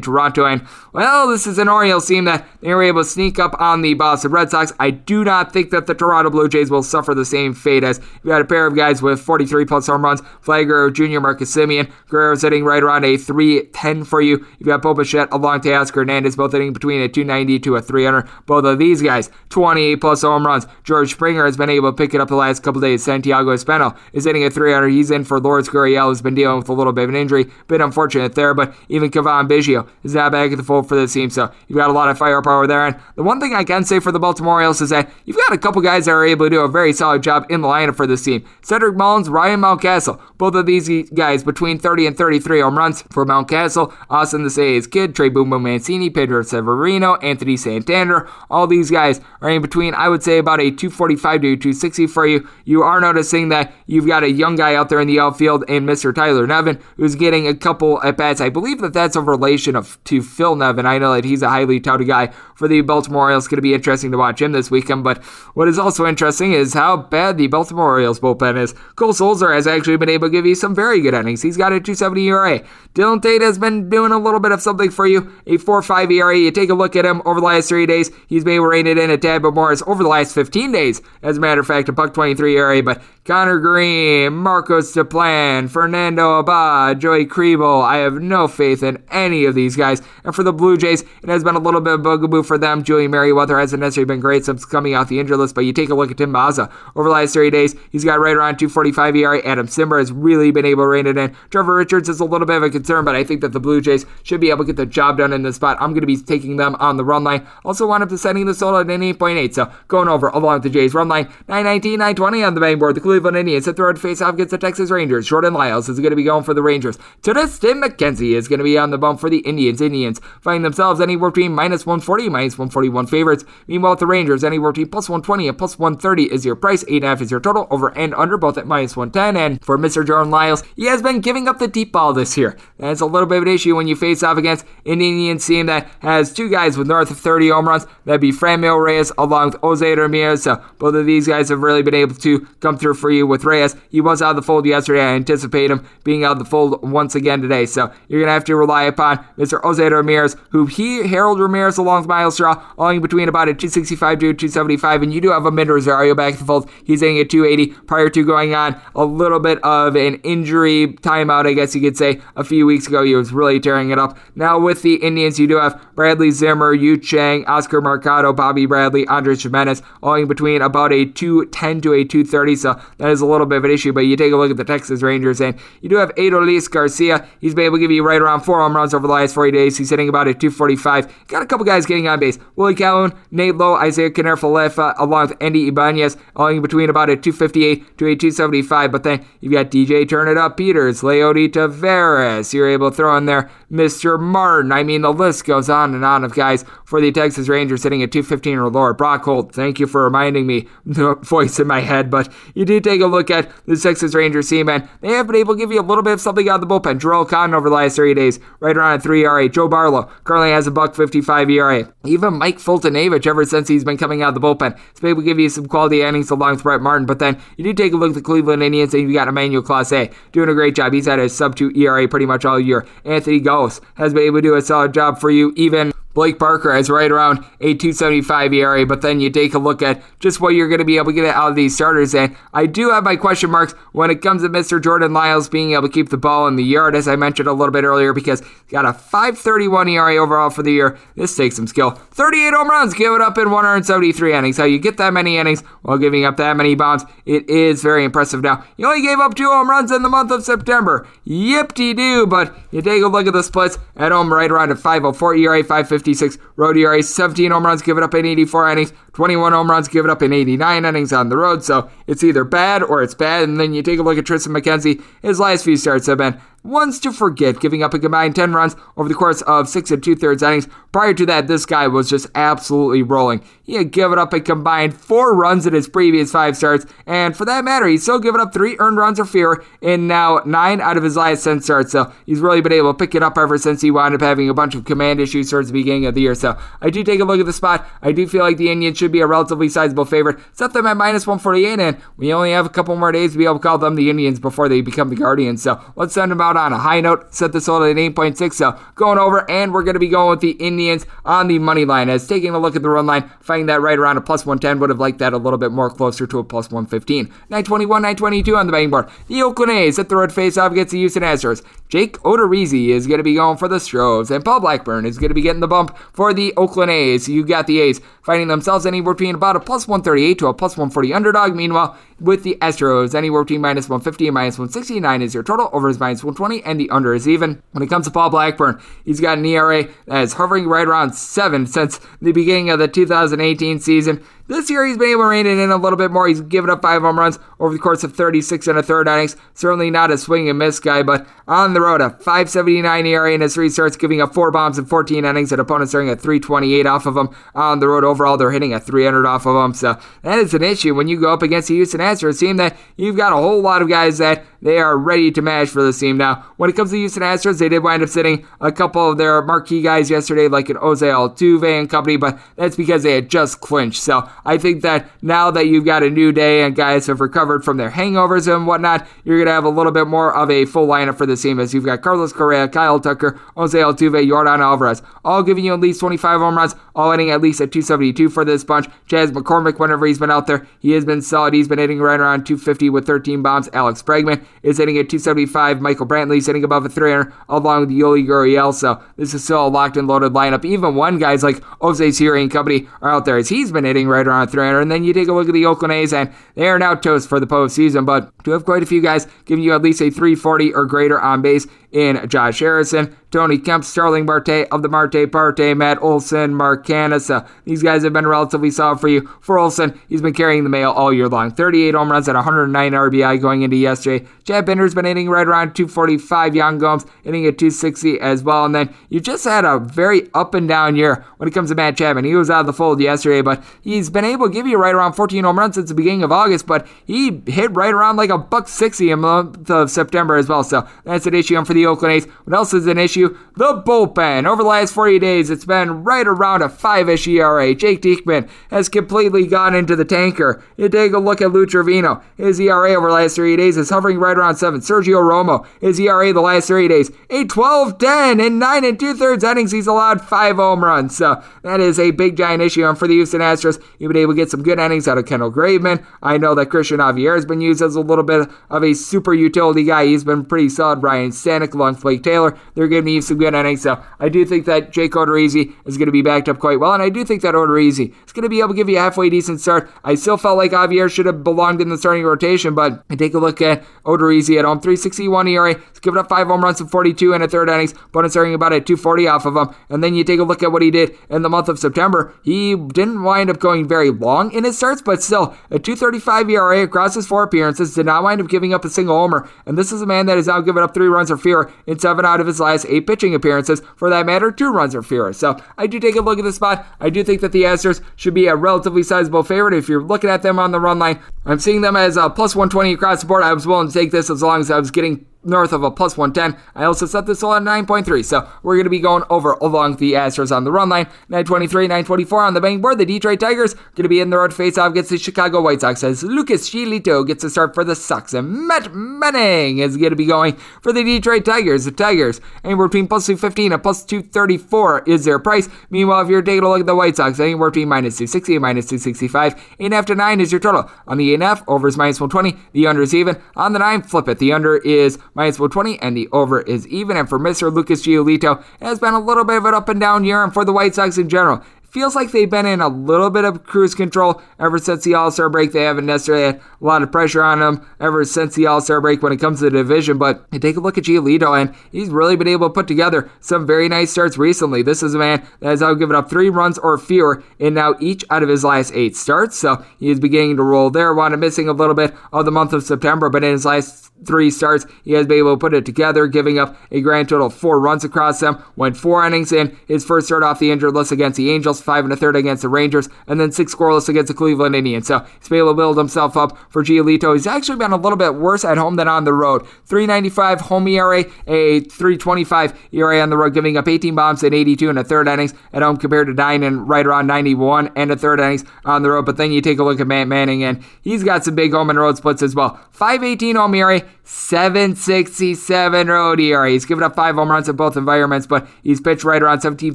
Toronto. And well, this is an Orioles team that they were able to sneak up on the Boston Red Sox. I do not think that the Toronto Blue Jays will suffer the same fate as you got a pair of guys with 43 plus home runs. Flagger Jr., Marcus Semien, Guerrero sitting right around a 310 for you. You've got Bo Bichette along to Teoscar Hernandez, both hitting between a 290 to a 300. Both of these guys, 28 plus home runs. George Springer has been able to pick it up the last couple days. Santiago Espino is hitting a 300. He's in for Lourdes Gurriel, who's been dealing with a little bit of an injury. Bit unfortunate there, but even Cavan Biggio is now back at the fold for this team, so you've got a lot of firepower there. And the one thing I can say for the Baltimore Orioles is that you've got a couple guys that are able to do a very solid job in the lineup for this team. Cedric Mullins, Ryan Mountcastle, both of these guys between 30 and 33 home runs for Mountcastle. Austin the Say's kid, Trey Boom Mancini, Pedro Severino, Anthony Santander. All these guys are in between, I would say, about a 245 to 260 for you. You are noticing that you've got a young guy out there in the outfield in Mr. Tyler Nevin, who's getting a couple at bats. I believe that that's a relation of to Phil Nevin. I know that he's a highly touted guy for the Baltimore Orioles. It's going to be interesting to watch him this weekend. But what is also interesting is how bad the Baltimore Orioles bullpen is. Cole Sulser has actually been able to give you some very good innings. He's got a 270 ERA. Dylan Tate has been doing a little bit of something for you. A 4.5 ERA. You take a look at him over the last three days. He's been able to it in a tad bit more. Over the last 15 days, as a matter of fact, a buck 23 ERA. But Conner Greene, Marcos Duplan, Fernando Abad, Joey Krehbiel. I have no faith in any of these guys. And for the Blue Jays, it has been a little bit of bugaboo for them. Julian Merryweather hasn't necessarily been great since coming off the injury list, but you take a look at Tim Mayza over the last three days. He's got right around 245 ERA. Adam Cimber has really been able to rein it in. Trevor Richards is a little bit of a concern, but I think that the Blue Jays should be able to get the job done in this spot. I'm going to be taking them on the run line. Also wound up setting the total at an 8.8, so going over along with the Jays run line 919, 920 on the main board. The Cleveland Indians hit the road face off against the Texas Rangers. Jordan Lyles is going to be going for the Rangers. To Tim McKenzie is going to be on the bump for the Indians. Indians find themselves anywhere between minus 140 minus 141 favorites. Meanwhile, the Rangers, anywhere between plus 120 and plus 130 is your price. 8.5 is your total. Over and under, both at minus 110. And for Mr. Jordan Lyles, he has been giving up the deep ball this year. That's a little bit of an issue when you face off against an Indians team that has two guys with north of 30 home runs. That'd be Franmil Reyes along with Jose Ramirez. So both of these guys have really been able to come through for for you with Reyes. He was out of the fold yesterday. I anticipate him being out of the fold once again today. So you're going to have to rely upon Mr. Jose Ramirez, who he, Harold Ramirez, along with Myles Straw, owing between about a 265 to a 275. And you do have Amed Rosario back in the fold. He's hitting at 280 prior to going on a little bit of an injury timeout, I guess you could say. A few weeks ago, he was really tearing it up. Now with the Indians, you do have Bradley Zimmer, Yu Chang, Oscar Mercado, Bobby Bradley, Andres Gimenez, owing between about a 210 to a 230. So that is a little bit of an issue. But you take a look at the Texas Rangers, and you do have Adolis Garcia. He's been able to give you right around four home runs over the last 40 days. He's hitting about a 245. Got a couple guys getting on base. Willie Calhoun, Nate Lowe, Isaiah Kiner-Falefa, along with Andy Ibanez, all in between about a 258 to a 275. But then you've got DJ Turn It Up Peters, Leody Taveras. You're able to throw in there Mr. Martin. I mean, the list goes on and on of guys for the Texas Rangers sitting at 215 or lower. Brock Holt, thank you for reminding me voice in my head. But you do take a look at the Texas Rangers team, and they have been able to give you a little bit of something out of the bullpen. Jharel Cotton over the last 30 days, right around a 3 ERA. Joe Barlow currently has a buck 55 ERA. Even Mike Foltynewicz, ever since he's been coming out of the bullpen, has been able to give you some quality innings along with Brett Martin. But then you do take a look at the Cleveland Indians, and you got Emmanuel Clase doing a great job. He's had a sub 2 ERA pretty much all year. Anthony Gose has been able to do a solid job for you, even Blake Parker has right around a 275 ERA, but then you take a look at just what you're going to be able to get out of these starters. And I do have my question marks when it comes to Mr. Jordan Lyles being able to keep the ball in the yard, as I mentioned a little bit earlier, because he's got a 531 ERA overall for the year. This takes some skill. 38 home runs, give it up in 173 innings. How you get that many innings while giving up that many bombs, it is very impressive. Now, you only gave up two home runs in the month of September. Yip de doo, but you take a look at the splits at home right around a 504 ERA, 550. 56. Road ERA 17 home runs, give it up in 84 innings. 21 home runs, give it up in 89 innings on the road. So it's either bad or it's bad. And then you take a look at Triston McKenzie. His last few starts have been ones to forget, giving up a combined 10 runs over the course of six and two thirds innings. Prior to that, this guy was just absolutely rolling. He had given up a combined four runs in his previous five starts, and for that matter, he's still given up three earned runs or fewer in now nine out of his last 10 starts. So he's really been able to pick it up ever since he wound up having a bunch of command issues towards the beginning of the year. So I do take a look at the spot. I do feel like the Indians should be a relatively sizable favorite. Set them at minus 148, and we only have a couple more days to be able to call them the Indians before they become the Guardians. So let's send them out on a high note. Set this all at 8.6. So going over, and we're going to be going with the Indians on the money line. As taking a look at the run line, finding that right around a plus 110 would have liked that a little bit more closer to a plus 115. 921, 922 on the betting board. The Oakland A's at the road face off against the Houston Astros. Jake Odorizzi is going to be going for the Stros, and Paul Blackburn is going to be getting the bump for the Oakland A's. You got the A's finding themselves anywhere between about a plus 138 to a plus 140 underdog. Meanwhile, with the Astros, anywhere between minus 150 and minus 169 is your total. Over is minus 120, and the under is even. When it comes to Paul Blackburn, he's got an ERA that is hovering right around 7 since the beginning of the 2018 season. This year, he's been able to rein it in a little bit more. He's given up five home runs over the course of 36 and a third innings. Certainly not a swing and miss guy, but on the road, a 579 ERA in his three starts, giving up four bombs in 14 innings, and opponents are hitting a 328 off of him. On the road, overall, they're hitting a 300 off of him. So that is an issue when you go up against the Houston Astros team that you've got a whole lot of guys that they are ready to match for this team. Now, when it comes to the Houston Astros, they did wind up sitting a couple of their marquee guys yesterday, like an Jose Altuve and company, but that's because they had just clinched. So I think that now that you've got a new day and guys have recovered from their hangovers and whatnot, you're going to have a little bit more of a full lineup for this team as you've got Carlos Correa, Kyle Tucker, Jose Altuve, Yordan Alvarez, all giving you at least 25 home runs, all hitting at least at 272 for this bunch. Chas McCormick, whenever he's been out there, he has been solid. He's been hitting right around 250 with 13 bombs. Alex Bregman is hitting at 275. Michael Brantley's hitting above a 300, along with Yuli Gurriel. So this is still a locked and loaded lineup. Even one guys like Jose Siri and company are out there as he's been hitting right around 300. And then you take a look at the Oakland A's, and they are now toast for the postseason. But to have quite a few guys giving you at least a 340 or greater on base in Josh Harrison, Tony Kemp, Starling Marte of the Marte Parte, Matt Olson, Mark Canessa. These guys have been relatively solid for you. For Olson, he's been carrying the mail all year long. 38 home runs at 109 RBI going into yesterday. Chad Pinder's been hitting right around 245. Yan Gomes hitting at 260 as well. And then you just had a very up and down year when it comes to Matt Chapman. He was out of the fold yesterday, but he's been able to give you right around 14 home runs since the beginning of August, but he hit right around like a buck 60 in the month of September as well. So that's an issue. And for the Oakland A's. What else is an issue? The bullpen. Over the last 40 days, it's been right around a 5 ish ERA. Jake Diekman has completely gone into the tanker. You take a look at Lou Trivino. His ERA over the last 30 days is hovering right around 7. Sergio Romo, his ERA the last 30 days, a 12 10 in 9 and 2 thirds innings. He's allowed 5 home runs. So that is a big, giant issue. And for the Houston Astros, you've been able to get some good innings out of Kendall Graveman. I know that Cristian Javier has been used as a little bit of a super utility guy. He's been pretty solid. Ryan Stanek along Blake Taylor. They're giving some good innings. I do think that Jake Odorizzi is going to be backed up quite well. And I do think that Odorizzi is going to be able to give you a halfway decent start. I still felt like Javier should have belonged in the starting rotation, but I take a look at Odorizzi at home. 361 ERA. He's given up five home runs in 42 and a third innings. Bonus starting about at 240 off of him. And then you take a look at what he did in the month of September. He didn't wind up going very long in his starts, but still, a 235 ERA across his four appearances, did not wind up giving up a single homer. And this is a man that has now given up three runs or fewer in seven out of his last eight pitching appearances. For that matter, two runs or fewer. So I do take a look at the spot. I do think that the Astros should be a relatively sizable favorite. If you're looking at them on the run line, I'm seeing them as a plus 120 across the board. I was willing to take this as long as I was getting north of a plus 110. I also set this all at 9.3. So we're going to be going over along the Astros on the run line. 923, 924 on the betting board. The Detroit Tigers going to be in the road face off against the Chicago White Sox as Lucas Giolito gets a start for the Sox. And Matt Manning is going to be going for the Detroit Tigers. The Tigers anywhere between plus 215 and plus 234 is their price. Meanwhile, if you're taking a look at the White Sox, anywhere between minus 260 and minus 265. 8.5 to 9 is your total. On the 8.5, over is minus 120. The under is even. On the 9, flip it. The under is minus 120 and the over is even. And for Mr. Lucas Giolito, it has been a little bit of an up and down year, and for the White Sox in general, feels like they've been in a little bit of cruise control ever since the All Star break. They haven't necessarily had a lot of pressure on them ever since the All Star break when it comes to the division. But you take a look at Giolito, and he's really been able to put together some very nice starts recently. This is a man that has now given up three runs or fewer in now each out of his last eight starts. So he is beginning to roll there. Up missing a little bit of the month of September, but in his last three starts, he has been able to put it together, giving up a grand total of four runs across them. Went four innings in his first start off the injured list against the Angels, five and a third against the Rangers, and then six scoreless against the Cleveland Indians. So he's been able to build himself up for Giolito. He's actually been a little bit worse at home than on the road. 395 home ERA, a 325 ERA on the road, giving up 18 bombs in 82 and a third innings at home compared to nine and right around 91 and a third innings on the road. But then you take a look at Matt Manning, and he's got some big home and road splits as well. 518 home ERA, 767 road ERA. He's given up five home runs in both environments, but he's pitched right around 17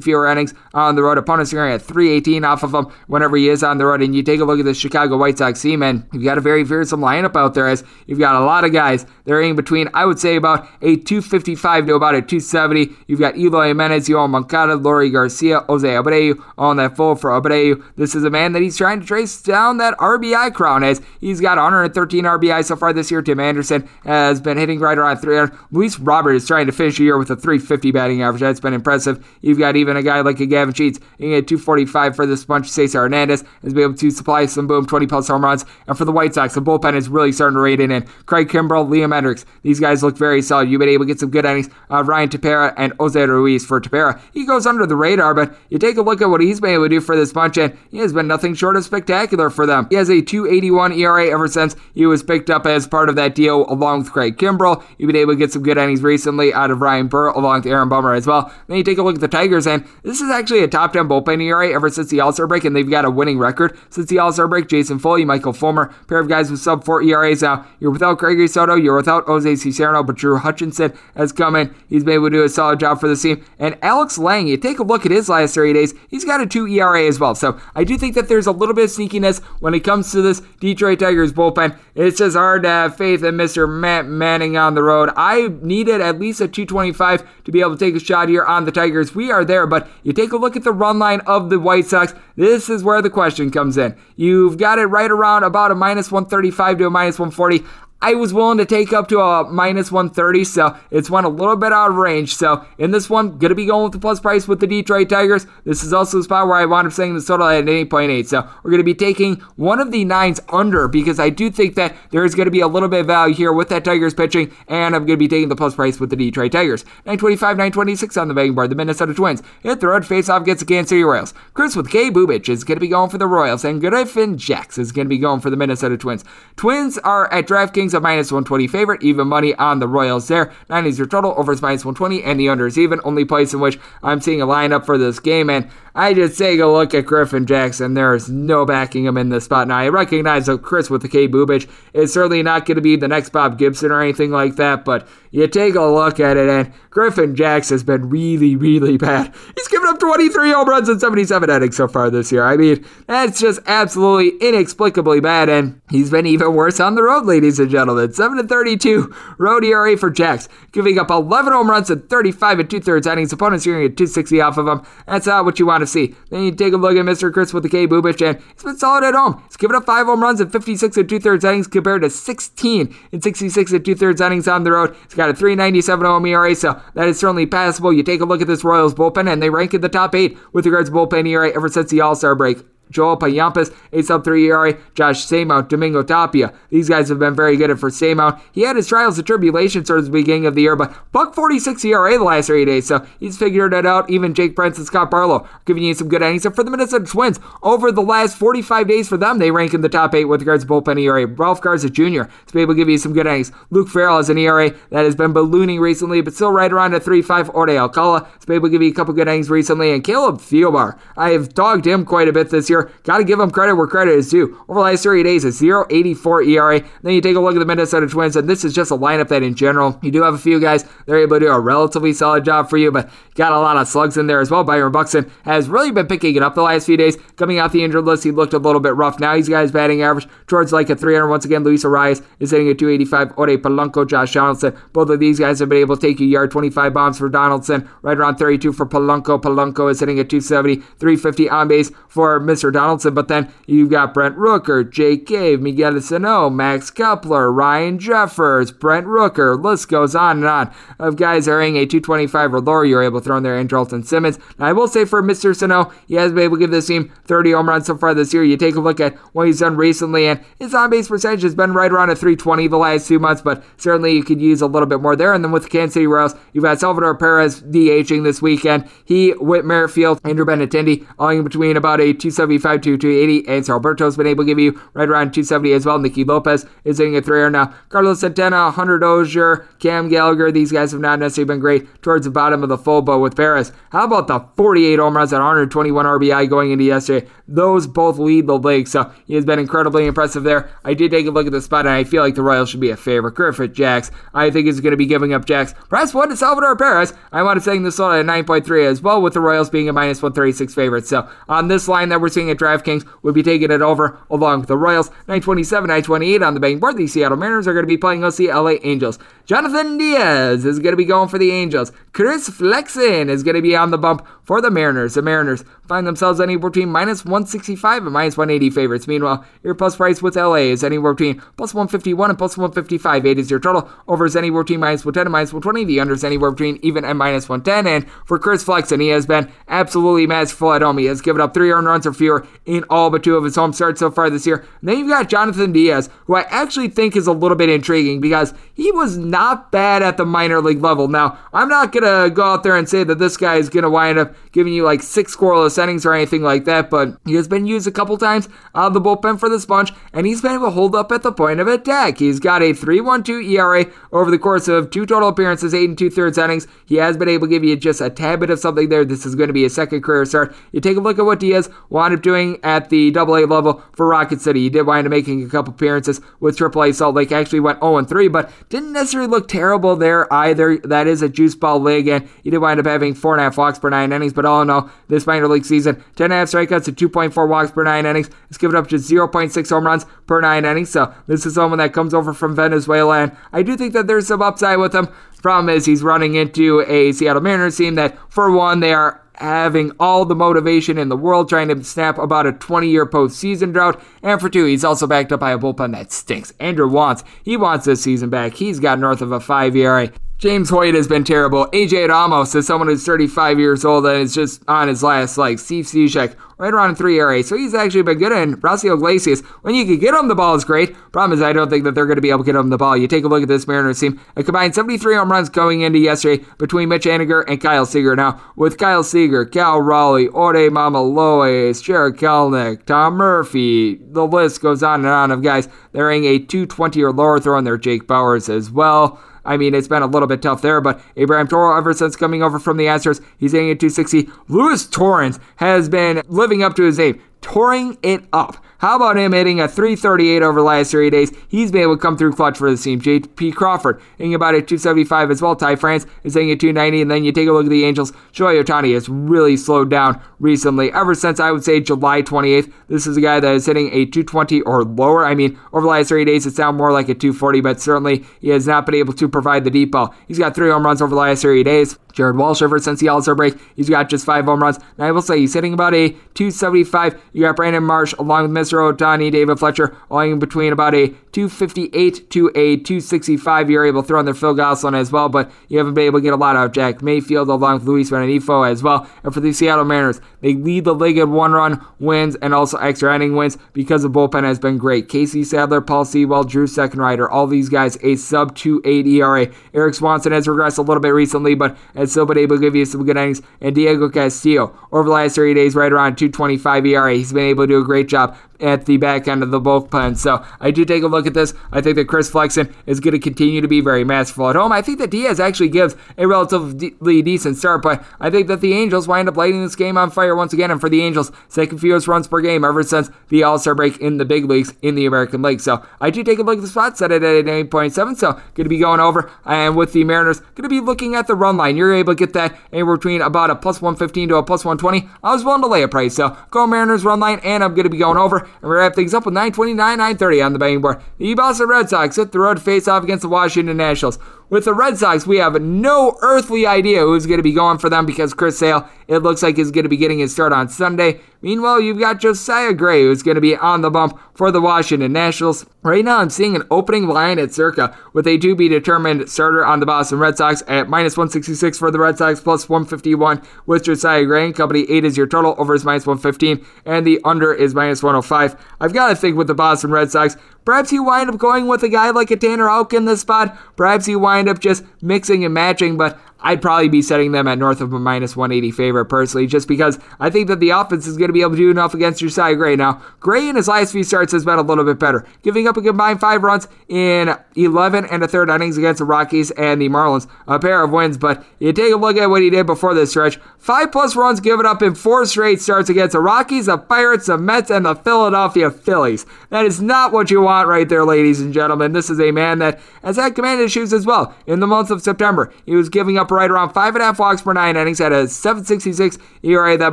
fewer innings on the road. Opponents are at 318 off of him whenever he is on the road. And you take a look at the Chicago White Sox team, and you've got a very fearsome lineup out there as you've got a lot of guys. They're in between, I would say, about a 255 to about a 270. You've got Eloy Jimenez, Yoan Moncada, Leury Garcia, Jose Abreu on that full for Abreu. This is a man that he's trying to trace down that RBI crown as he's got 113 RBI so far this year. Tim Anderson uh, has been hitting right around 300. Luis Robert is trying to finish the year with a 350 batting average. That's been impressive. You've got even a guy like a Gavin Sheets hitting at 245 for this bunch. Cesar Hernandez has been able to supply some boom 20 plus home runs. And for the White Sox, the bullpen is really starting to rate in. Craig Kimbrel, Liam Hendriks, these guys look very solid. You've been able to get some good innings. Uh, Ryan Tepera and Jose Ruiz for Tepera. He goes under the radar, but you take a look at what he's been able to do for this bunch, and he has been nothing short of spectacular for them. He has a 281 ERA ever since he was picked up as part of that deal along with Craig Kimbrel. You've been able to get some good innings recently out of Ryan Burr along with Aaron Bummer as well. Then you take a look at the Tigers, and this is actually a top 10 bullpen ERA ever since the All Star break, and they've got a winning record since the All Star break. Jason Foley, Michael Fulmer, pair of guys with sub 4 ERAs now. You're without Gregory Soto, you're without Jose Cisnero, but Drew Hutchison has come in. He's been able to do a solid job for the team. And Alex Lange, you take a look at his last 30 days, he's got a 2 ERA as well. So I do think that there's a little bit of sneakiness when it comes to this Detroit Tigers bullpen. It's just hard to have faith in Mr. Matt Manning on the road. I needed at least a 225 to be able to take a shot here on the Tigers. We are there, but you take a look at the run line of the White Sox. This is where the question comes in. You've got it right around about a minus 135 to a minus 140. I was willing to take up to a minus 130, so it's one a little bit out of range. So in this one, gonna be going with the plus price with the Detroit Tigers. This is also a spot where I wound up saying the total at 8.8. So we're gonna be taking one of the nines under because I do think that there is gonna be a little bit of value here with that Tigers pitching, and I'm gonna be taking the plus price with the Detroit Tigers. 925, 926 on the betting board. The Minnesota Twins hit the road face off against the Kansas City Royals. Chris with K. Bubic is gonna be going for the Royals, and Griffin Jax is gonna be going for the Minnesota Twins. Twins are at DraftKings A minus 120 favorite, even money on the Royals there. 9 is your total, over is minus 120, and the under is even. Only place in which I'm seeing a lineup for this game, and I just take a look at Griffin Jackson. There is no backing him in this spot. Now, I recognize that Chris with the K. Bubic is certainly not going to be the next Bob Gibson or anything like that, but you take a look at it, and Griffin Jackson has been really, really bad. He's given up 23 home runs and 77 innings so far this year. I mean, that's just absolutely inexplicably bad, and he's been even worse on the road, ladies and gentlemen. 7 32 road ERA for Jax, giving up 11 home runs in 35 and two thirds innings. Opponents hearing a 260 off of him. That's not what you want to see. Then you take a look at Mr. Chris with the K. Bubic, and he's been solid at home. He's given up five home runs in 56 and two thirds innings compared to 16 in 66 and two thirds innings on the road. He's got a 397 home ERA, so that is certainly passable. You take a look at this Royals bullpen, and they rank in the top eight with regards to bullpen ERA ever since the All Star break. Joel Payamps, 8 sub 3 ERA, Josh Staumont, Domingo Tapia. These guys have been very good at for Staumont. He had his trials and tribulations towards the beginning of the year, but buck 46 ERA the last three days, so he's figured it out. Even Jake Prince and Scott Barlow giving you some good innings. And for the Minnesota Twins, over the last 45 days for them, they rank in the top eight with regards to bullpen ERA. Ralph Garza Jr. to be able to give you some good innings. Luke Farrell has an ERA that has been ballooning recently, but still right around a 3.5. Jorge Alcala to be able to give you a couple good innings recently. And Caleb Thielbar, I have dogged him quite a bit this year. Got to give him credit where credit is due. Over the last 30 days, a 0.84 ERA. Then you take a look at the Minnesota Twins, and this is just a lineup that, in general, you do have a few guys they're able to do a relatively solid job for you, but got a lot of slugs in there as well. Byron Buxton has really been picking it up the last few days. Coming off the injured list, he looked a little bit rough. Now he's got his batting average towards like a 300 once again. Luis Arraez is hitting a 285. Ode Polanco, Josh Donaldson. Both of these guys have been able to take a yard 25 bombs for Donaldson, right around 32 for Polanco. Polanco is hitting a 270, 350 on base for Mr. Donaldson. But then you've got Brent Rooker, Jake Cave, Miguel Sano, Max Kepler, Ryan Jeffers, Brent Rooker. List goes on and on of guys are hitting a 225 or lower. You're able to throw in there Andrelton Simmons. Now, I will say for Mr. Sano, he has been able to give this team 30 home runs so far this year. You take a look at what he's done recently, and his on base percentage has been right around a 320 the last two months, but certainly you could use a little bit more there. And then with the Kansas City Royals, you've got Salvador Perez DHing this weekend. He, Whit Merrifield, Andrew Benintendi, all in between about a 275 to 280, and so Alberto's been able to give you right around 270 as well. Nicky Lopez is hitting a 3 now. Carlos Santana, Hunter Dozier, Cam Gallagher, these guys have not necessarily been great towards the bottom of the full bow with Perez. How about the 48 home runs and 121 RBI going into yesterday? Those both lead the league, so he has been incredibly impressive there. I did take a look at the spot, and I feel like the Royals should be a favorite. Griffin Jax, I think is going to be giving up Jacks. Perhaps one to Salvador Perez. I want to say this one at 9.3 as well, with the Royals being a minus 136 favorite. So on this line that we're seeing at DraftKings, we'll be taking it over along with the Royals. 927, 928 on the betting board. The Seattle Mariners are going to be playing the LA Angels. Jonathan Diaz is going to be going for the Angels. Chris Flexen is going to be on the bump for the Mariners. The Mariners find themselves anywhere between minus 165 and minus 180 favorites. Meanwhile, your plus price with LA is anywhere between plus 151 and plus 155. 8 is your total. Over is anywhere between minus 110 and minus 120. The under is anywhere between even and minus 110. And for Chris Flexen, he has been absolutely masterful at home. He has given up three earned runs or fewer in all but two of his home starts so far this year. And then you've got Jonathan Diaz, who I actually think is a little bit intriguing because he was not bad at the minor league level. Now, I'm not going to go out there and say that this guy is going to wind up giving you like six scoreless innings or anything like that, but he has been used a couple times out of the bullpen for this bunch, and he's been able to hold up at the point of attack. He's got a 3.12 ERA over the course of two total appearances, eight and two thirds innings. He has been able to give you just a tad bit of something there. This is going to be a second career start. You take a look at what Diaz wound up doing at the Double A level for Rocket City. He did wind up making a couple appearances with AAA Salt Lake. Actually went 0 3, but didn't necessarily look terrible there either. That is a juice ball league, and he did wind up having four and a half walks per nine innings. But all in all, this minor league season, 10 and a half strikeouts and 2.4 walks per nine innings. It's given up just 0.6 home runs per nine innings. So this is someone that comes over from Venezuela, and I do think that there's some upside with him. Problem is, he's running into a Seattle Mariners team that, for one, they are having all the motivation in the world trying to snap about a 20 year postseason drought. And for two, he's also backed up by a bullpen that stinks. Andrew wants, he wants this season back. He's got north of a 5 ERA. James Hoyt has been terrible. AJ Ramos is someone who's 35 years old and is just on his last like Steve Cishek right around 3 ERA. So he's actually been good. And Raisel Iglesias, when you can get him the ball, is great. Problem is, I don't think that they're going to be able to get him the ball. You take a look at this Mariners team, a combined 73 home runs going into yesterday between Mitch Haniger and Kyle Seager. Now, with Kyle Seager, Cal Raleigh, Ode Mamaloes, Jarred Kelenic, Tom Murphy, the list goes on and on of guys that are a 220 or lower throwing there. Jake Bauers as well. I mean, it's been a little bit tough there, but Abraham Toro, ever since coming over from the Astros, he's hitting at 260. Luis Torrens has been living up to his name, touring it up. How about him hitting a 338 over the last three days? He's been able to come through clutch for the team. J.P. Crawford hitting about a 275 as well. Ty France is hitting a 290. And then you take a look at the Angels. Shohei Ohtani has really slowed down recently. Ever since I would say July 28th, this is a guy that is hitting a 220 or lower. I mean, over the last three days, it's down more like a 240, but certainly he has not been able to provide the deep ball. He's got three home runs over the last three days. Jared Walsh ever since the All-Star break, he's got just five home runs. And I will say he's hitting about a 275. You got Brandon Marsh along with Mr. Ohtani, David Fletcher, all in between about a 258 to a 265. You're able to throw in there Phil Gosselin as well, but you haven't been able to get a lot out of Jack Mayfield along with Luis Rengifo as well. And for the Seattle Mariners, they lead the league in one-run wins and also extra inning wins because the bullpen has been great. Casey Sadler, Paul Sewald, Drew Steckenrider, all these guys a sub 2.8 ERA. Eric Swanson has regressed a little bit recently, but has still been able to give you some good innings. And Diego Castillo, over the last 30 days, right around 225 ERA. He's been able to do a great job at the back end of the bullpen. So I do take a look at this. I think that Chris Flexen is going to continue to be very masterful at home. I think that Diaz actually gives a relatively decent start, but I think that the Angels wind up lighting this game on fire once again. And for the Angels, second fewest runs per game ever since the All Star break in the big leagues in the American League. So I do take a look at the spot, set at 8.7. So going to be going over. And with the Mariners, going to be looking at the run line. You're able to get that anywhere between about a plus 115 to a plus 120. I was willing to lay a price. So go Mariners run line, and I'm going to be going over. And we wrap things up with 929, 930 on the betting board. The Boston Red Sox hit the road face off against the Washington Nationals. With the Red Sox, we have no earthly idea who's going to be going for them because Chris Sale, it looks like, is going to be getting his start on Sunday. Meanwhile, you've got Josiah Gray, who's going to be on the bump for the Washington Nationals. Right now, I'm seeing an opening line at circa with a to be determined starter on the Boston Red Sox at minus 166 for the Red Sox, plus 151 with Josiah Gray company. 8 is your total, over is minus 115, and the under is minus 105. I've got to think with the Boston Red Sox, Perhaps you wind up going with a guy like a Tanner Houck in this spot. Perhaps you wind up just mixing and matching, but I'd probably be setting them at north of a minus 180 favorite personally, just because I think that the offense is going to be able to do enough against Josiah Gray. Now, Gray in his last few starts has been a little bit better, giving up a combined five runs in 11 and a third innings against the Rockies and the Marlins, a pair of wins. But you take a look at what he did before this stretch five plus runs given up in four straight starts against the Rockies, the Pirates, the Mets, and the Philadelphia Phillies. That is not what you want right there, ladies and gentlemen. This is a man that has had command issues as well. In the month of September, he was giving up right around five and a half walks per nine innings at a 766 ERA that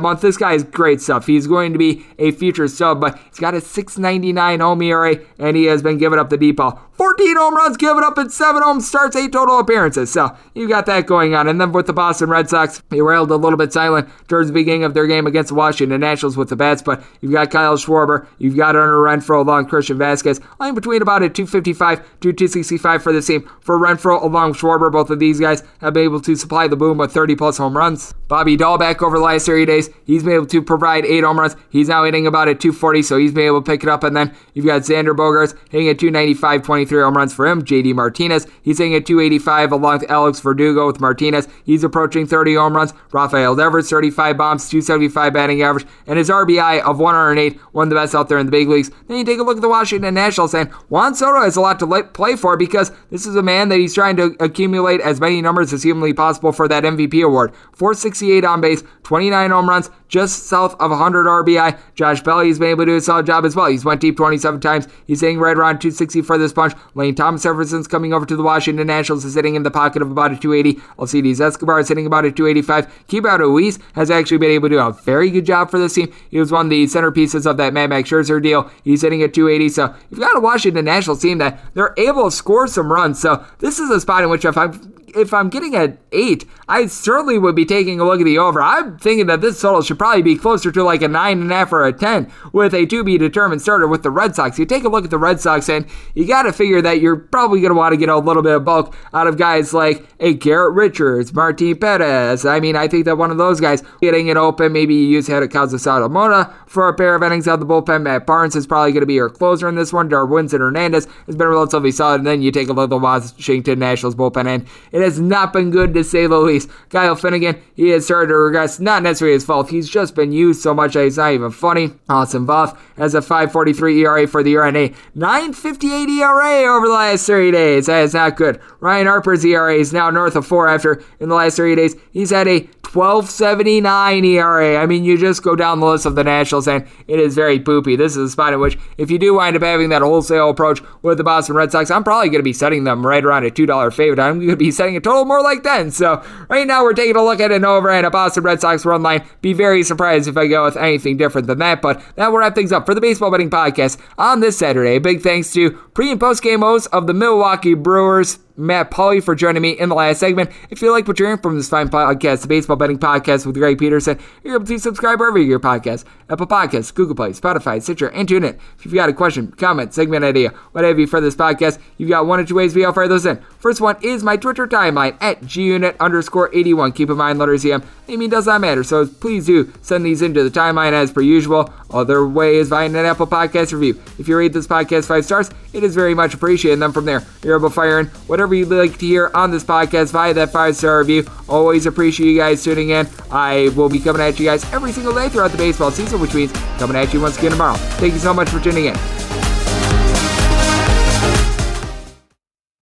month. This guy is great stuff. He's going to be a future sub, but he's got a 699 home ERA, and he has been giving up the deep ball. 14 home runs given up in seven home starts, eight total appearances. So you got that going on. And then with the Boston Red Sox, they railed a little bit silent towards the beginning of their game against the Washington Nationals with the bats, but you've got Kyle Schwarber, you've got Hunter Renfroe along Christian Vazquez, lying between about a 255 to 265 for the team. For Renfroe along Schwarber, both of these guys have been able to supply the boom with 30 plus home runs. Bobby Dalbec over the last 30 days, he's been able to provide eight home runs. He's now hitting about a 240, so he's been able to pick it up. And then you've got Xander Bogaerts hitting at 295, 23 home runs for him. JD Martinez, he's hitting at 285 along with Alex Verdugo with Martinez. He's approaching 30 home runs. Rafael Devers, 35 bombs, 275 batting average, and his RBI of 108, one of the best out there in the big leagues. Then you take a look at the Washington Nationals, and Juan Soto has a lot to play for because this is a man that he's trying to accumulate as many numbers as humanly possible for that MVP award. 468 on base, 29 home runs, just south of 100 RBI. Josh Bell, he's been able to do a solid job as well. He's went deep 27 times. He's hitting right around 260 for this bunch. Lane Thomas Jefferson's coming over to the Washington Nationals is sitting in the pocket of about a 280. Alcides Escobar is hitting about a 285. Keibert Ruiz has actually been able to do a very good job for this team. He was one of the centerpieces of that Mad Max Scherzer deal. He's hitting at 280. So you've got a Washington Nationals team that they're able to score some runs. So this is a spot in which if I'm if I'm getting an eight, I certainly would be taking a look at the over. I'm thinking that this total should probably be closer to like a nine and a half or a ten with a to be determined starter with the Red Sox. You take a look at the Red Sox, and you got to figure that you're probably going to want to get a little bit of bulk out of guys like a Garrett Richards, Martin Perez. I mean, I think that one of those guys getting it open, maybe you use Hidekazu Mona for a pair of innings out of the bullpen. Matt Barnes is probably going to be your closer in this one. Darwinzon Hernandez has been relatively solid. And then you take a look at the Washington Nationals bullpen, and it has not been good to say the least. Kyle Finnegan, he has started to regress. Not necessarily his fault. He's just been used so much that he's not even funny. Austin Voth has a 5.43 ERA for the year and a 9.58 ERA over the last 30 days. That is not good. Ryan Harper's ERA is now north of four after in the last 30 days he's had a 1279 ERA. I mean, you just go down the list of the Nationals, and it is very poopy. This is a spot in which, if you do wind up having that wholesale approach with the Boston Red Sox, I'm probably going to be setting them right around a $2 favorite. I'm going to be setting a total more like 10. So, right now, we're taking a look at an over and a Boston Red Sox run line. Be very surprised if I go with anything different than that. But that will wrap things up for the Baseball Betting Podcast on this Saturday. Big thanks to pre and post game hosts of the Milwaukee Brewers. Matt Pauley for joining me in the last segment. If you like what you're hearing from this fine podcast, the Baseball Betting Podcast with Greg Peterson, you're able to subscribe wherever you your podcast. Apple Podcasts, Google Play, Spotify, Stitcher, and TuneIn. If you've got a question, comment, segment idea, whatever you for this podcast, you've got one or two ways we all fire those in. First one is my Twitter timeline at gunit underscore 81. Keep in mind, letters EM, name does not matter, so please do send these into the timeline as per usual. Other way is via an Apple Podcast review. If you rate this podcast five stars, it is very much appreciated. And then from there, you're able to fire in whatever you'd like to hear on this podcast via that five star review. Always appreciate you guys tuning in. I will be coming at you guys every single day throughout the baseball season, which means coming at you once again tomorrow. Thank you so much for tuning in.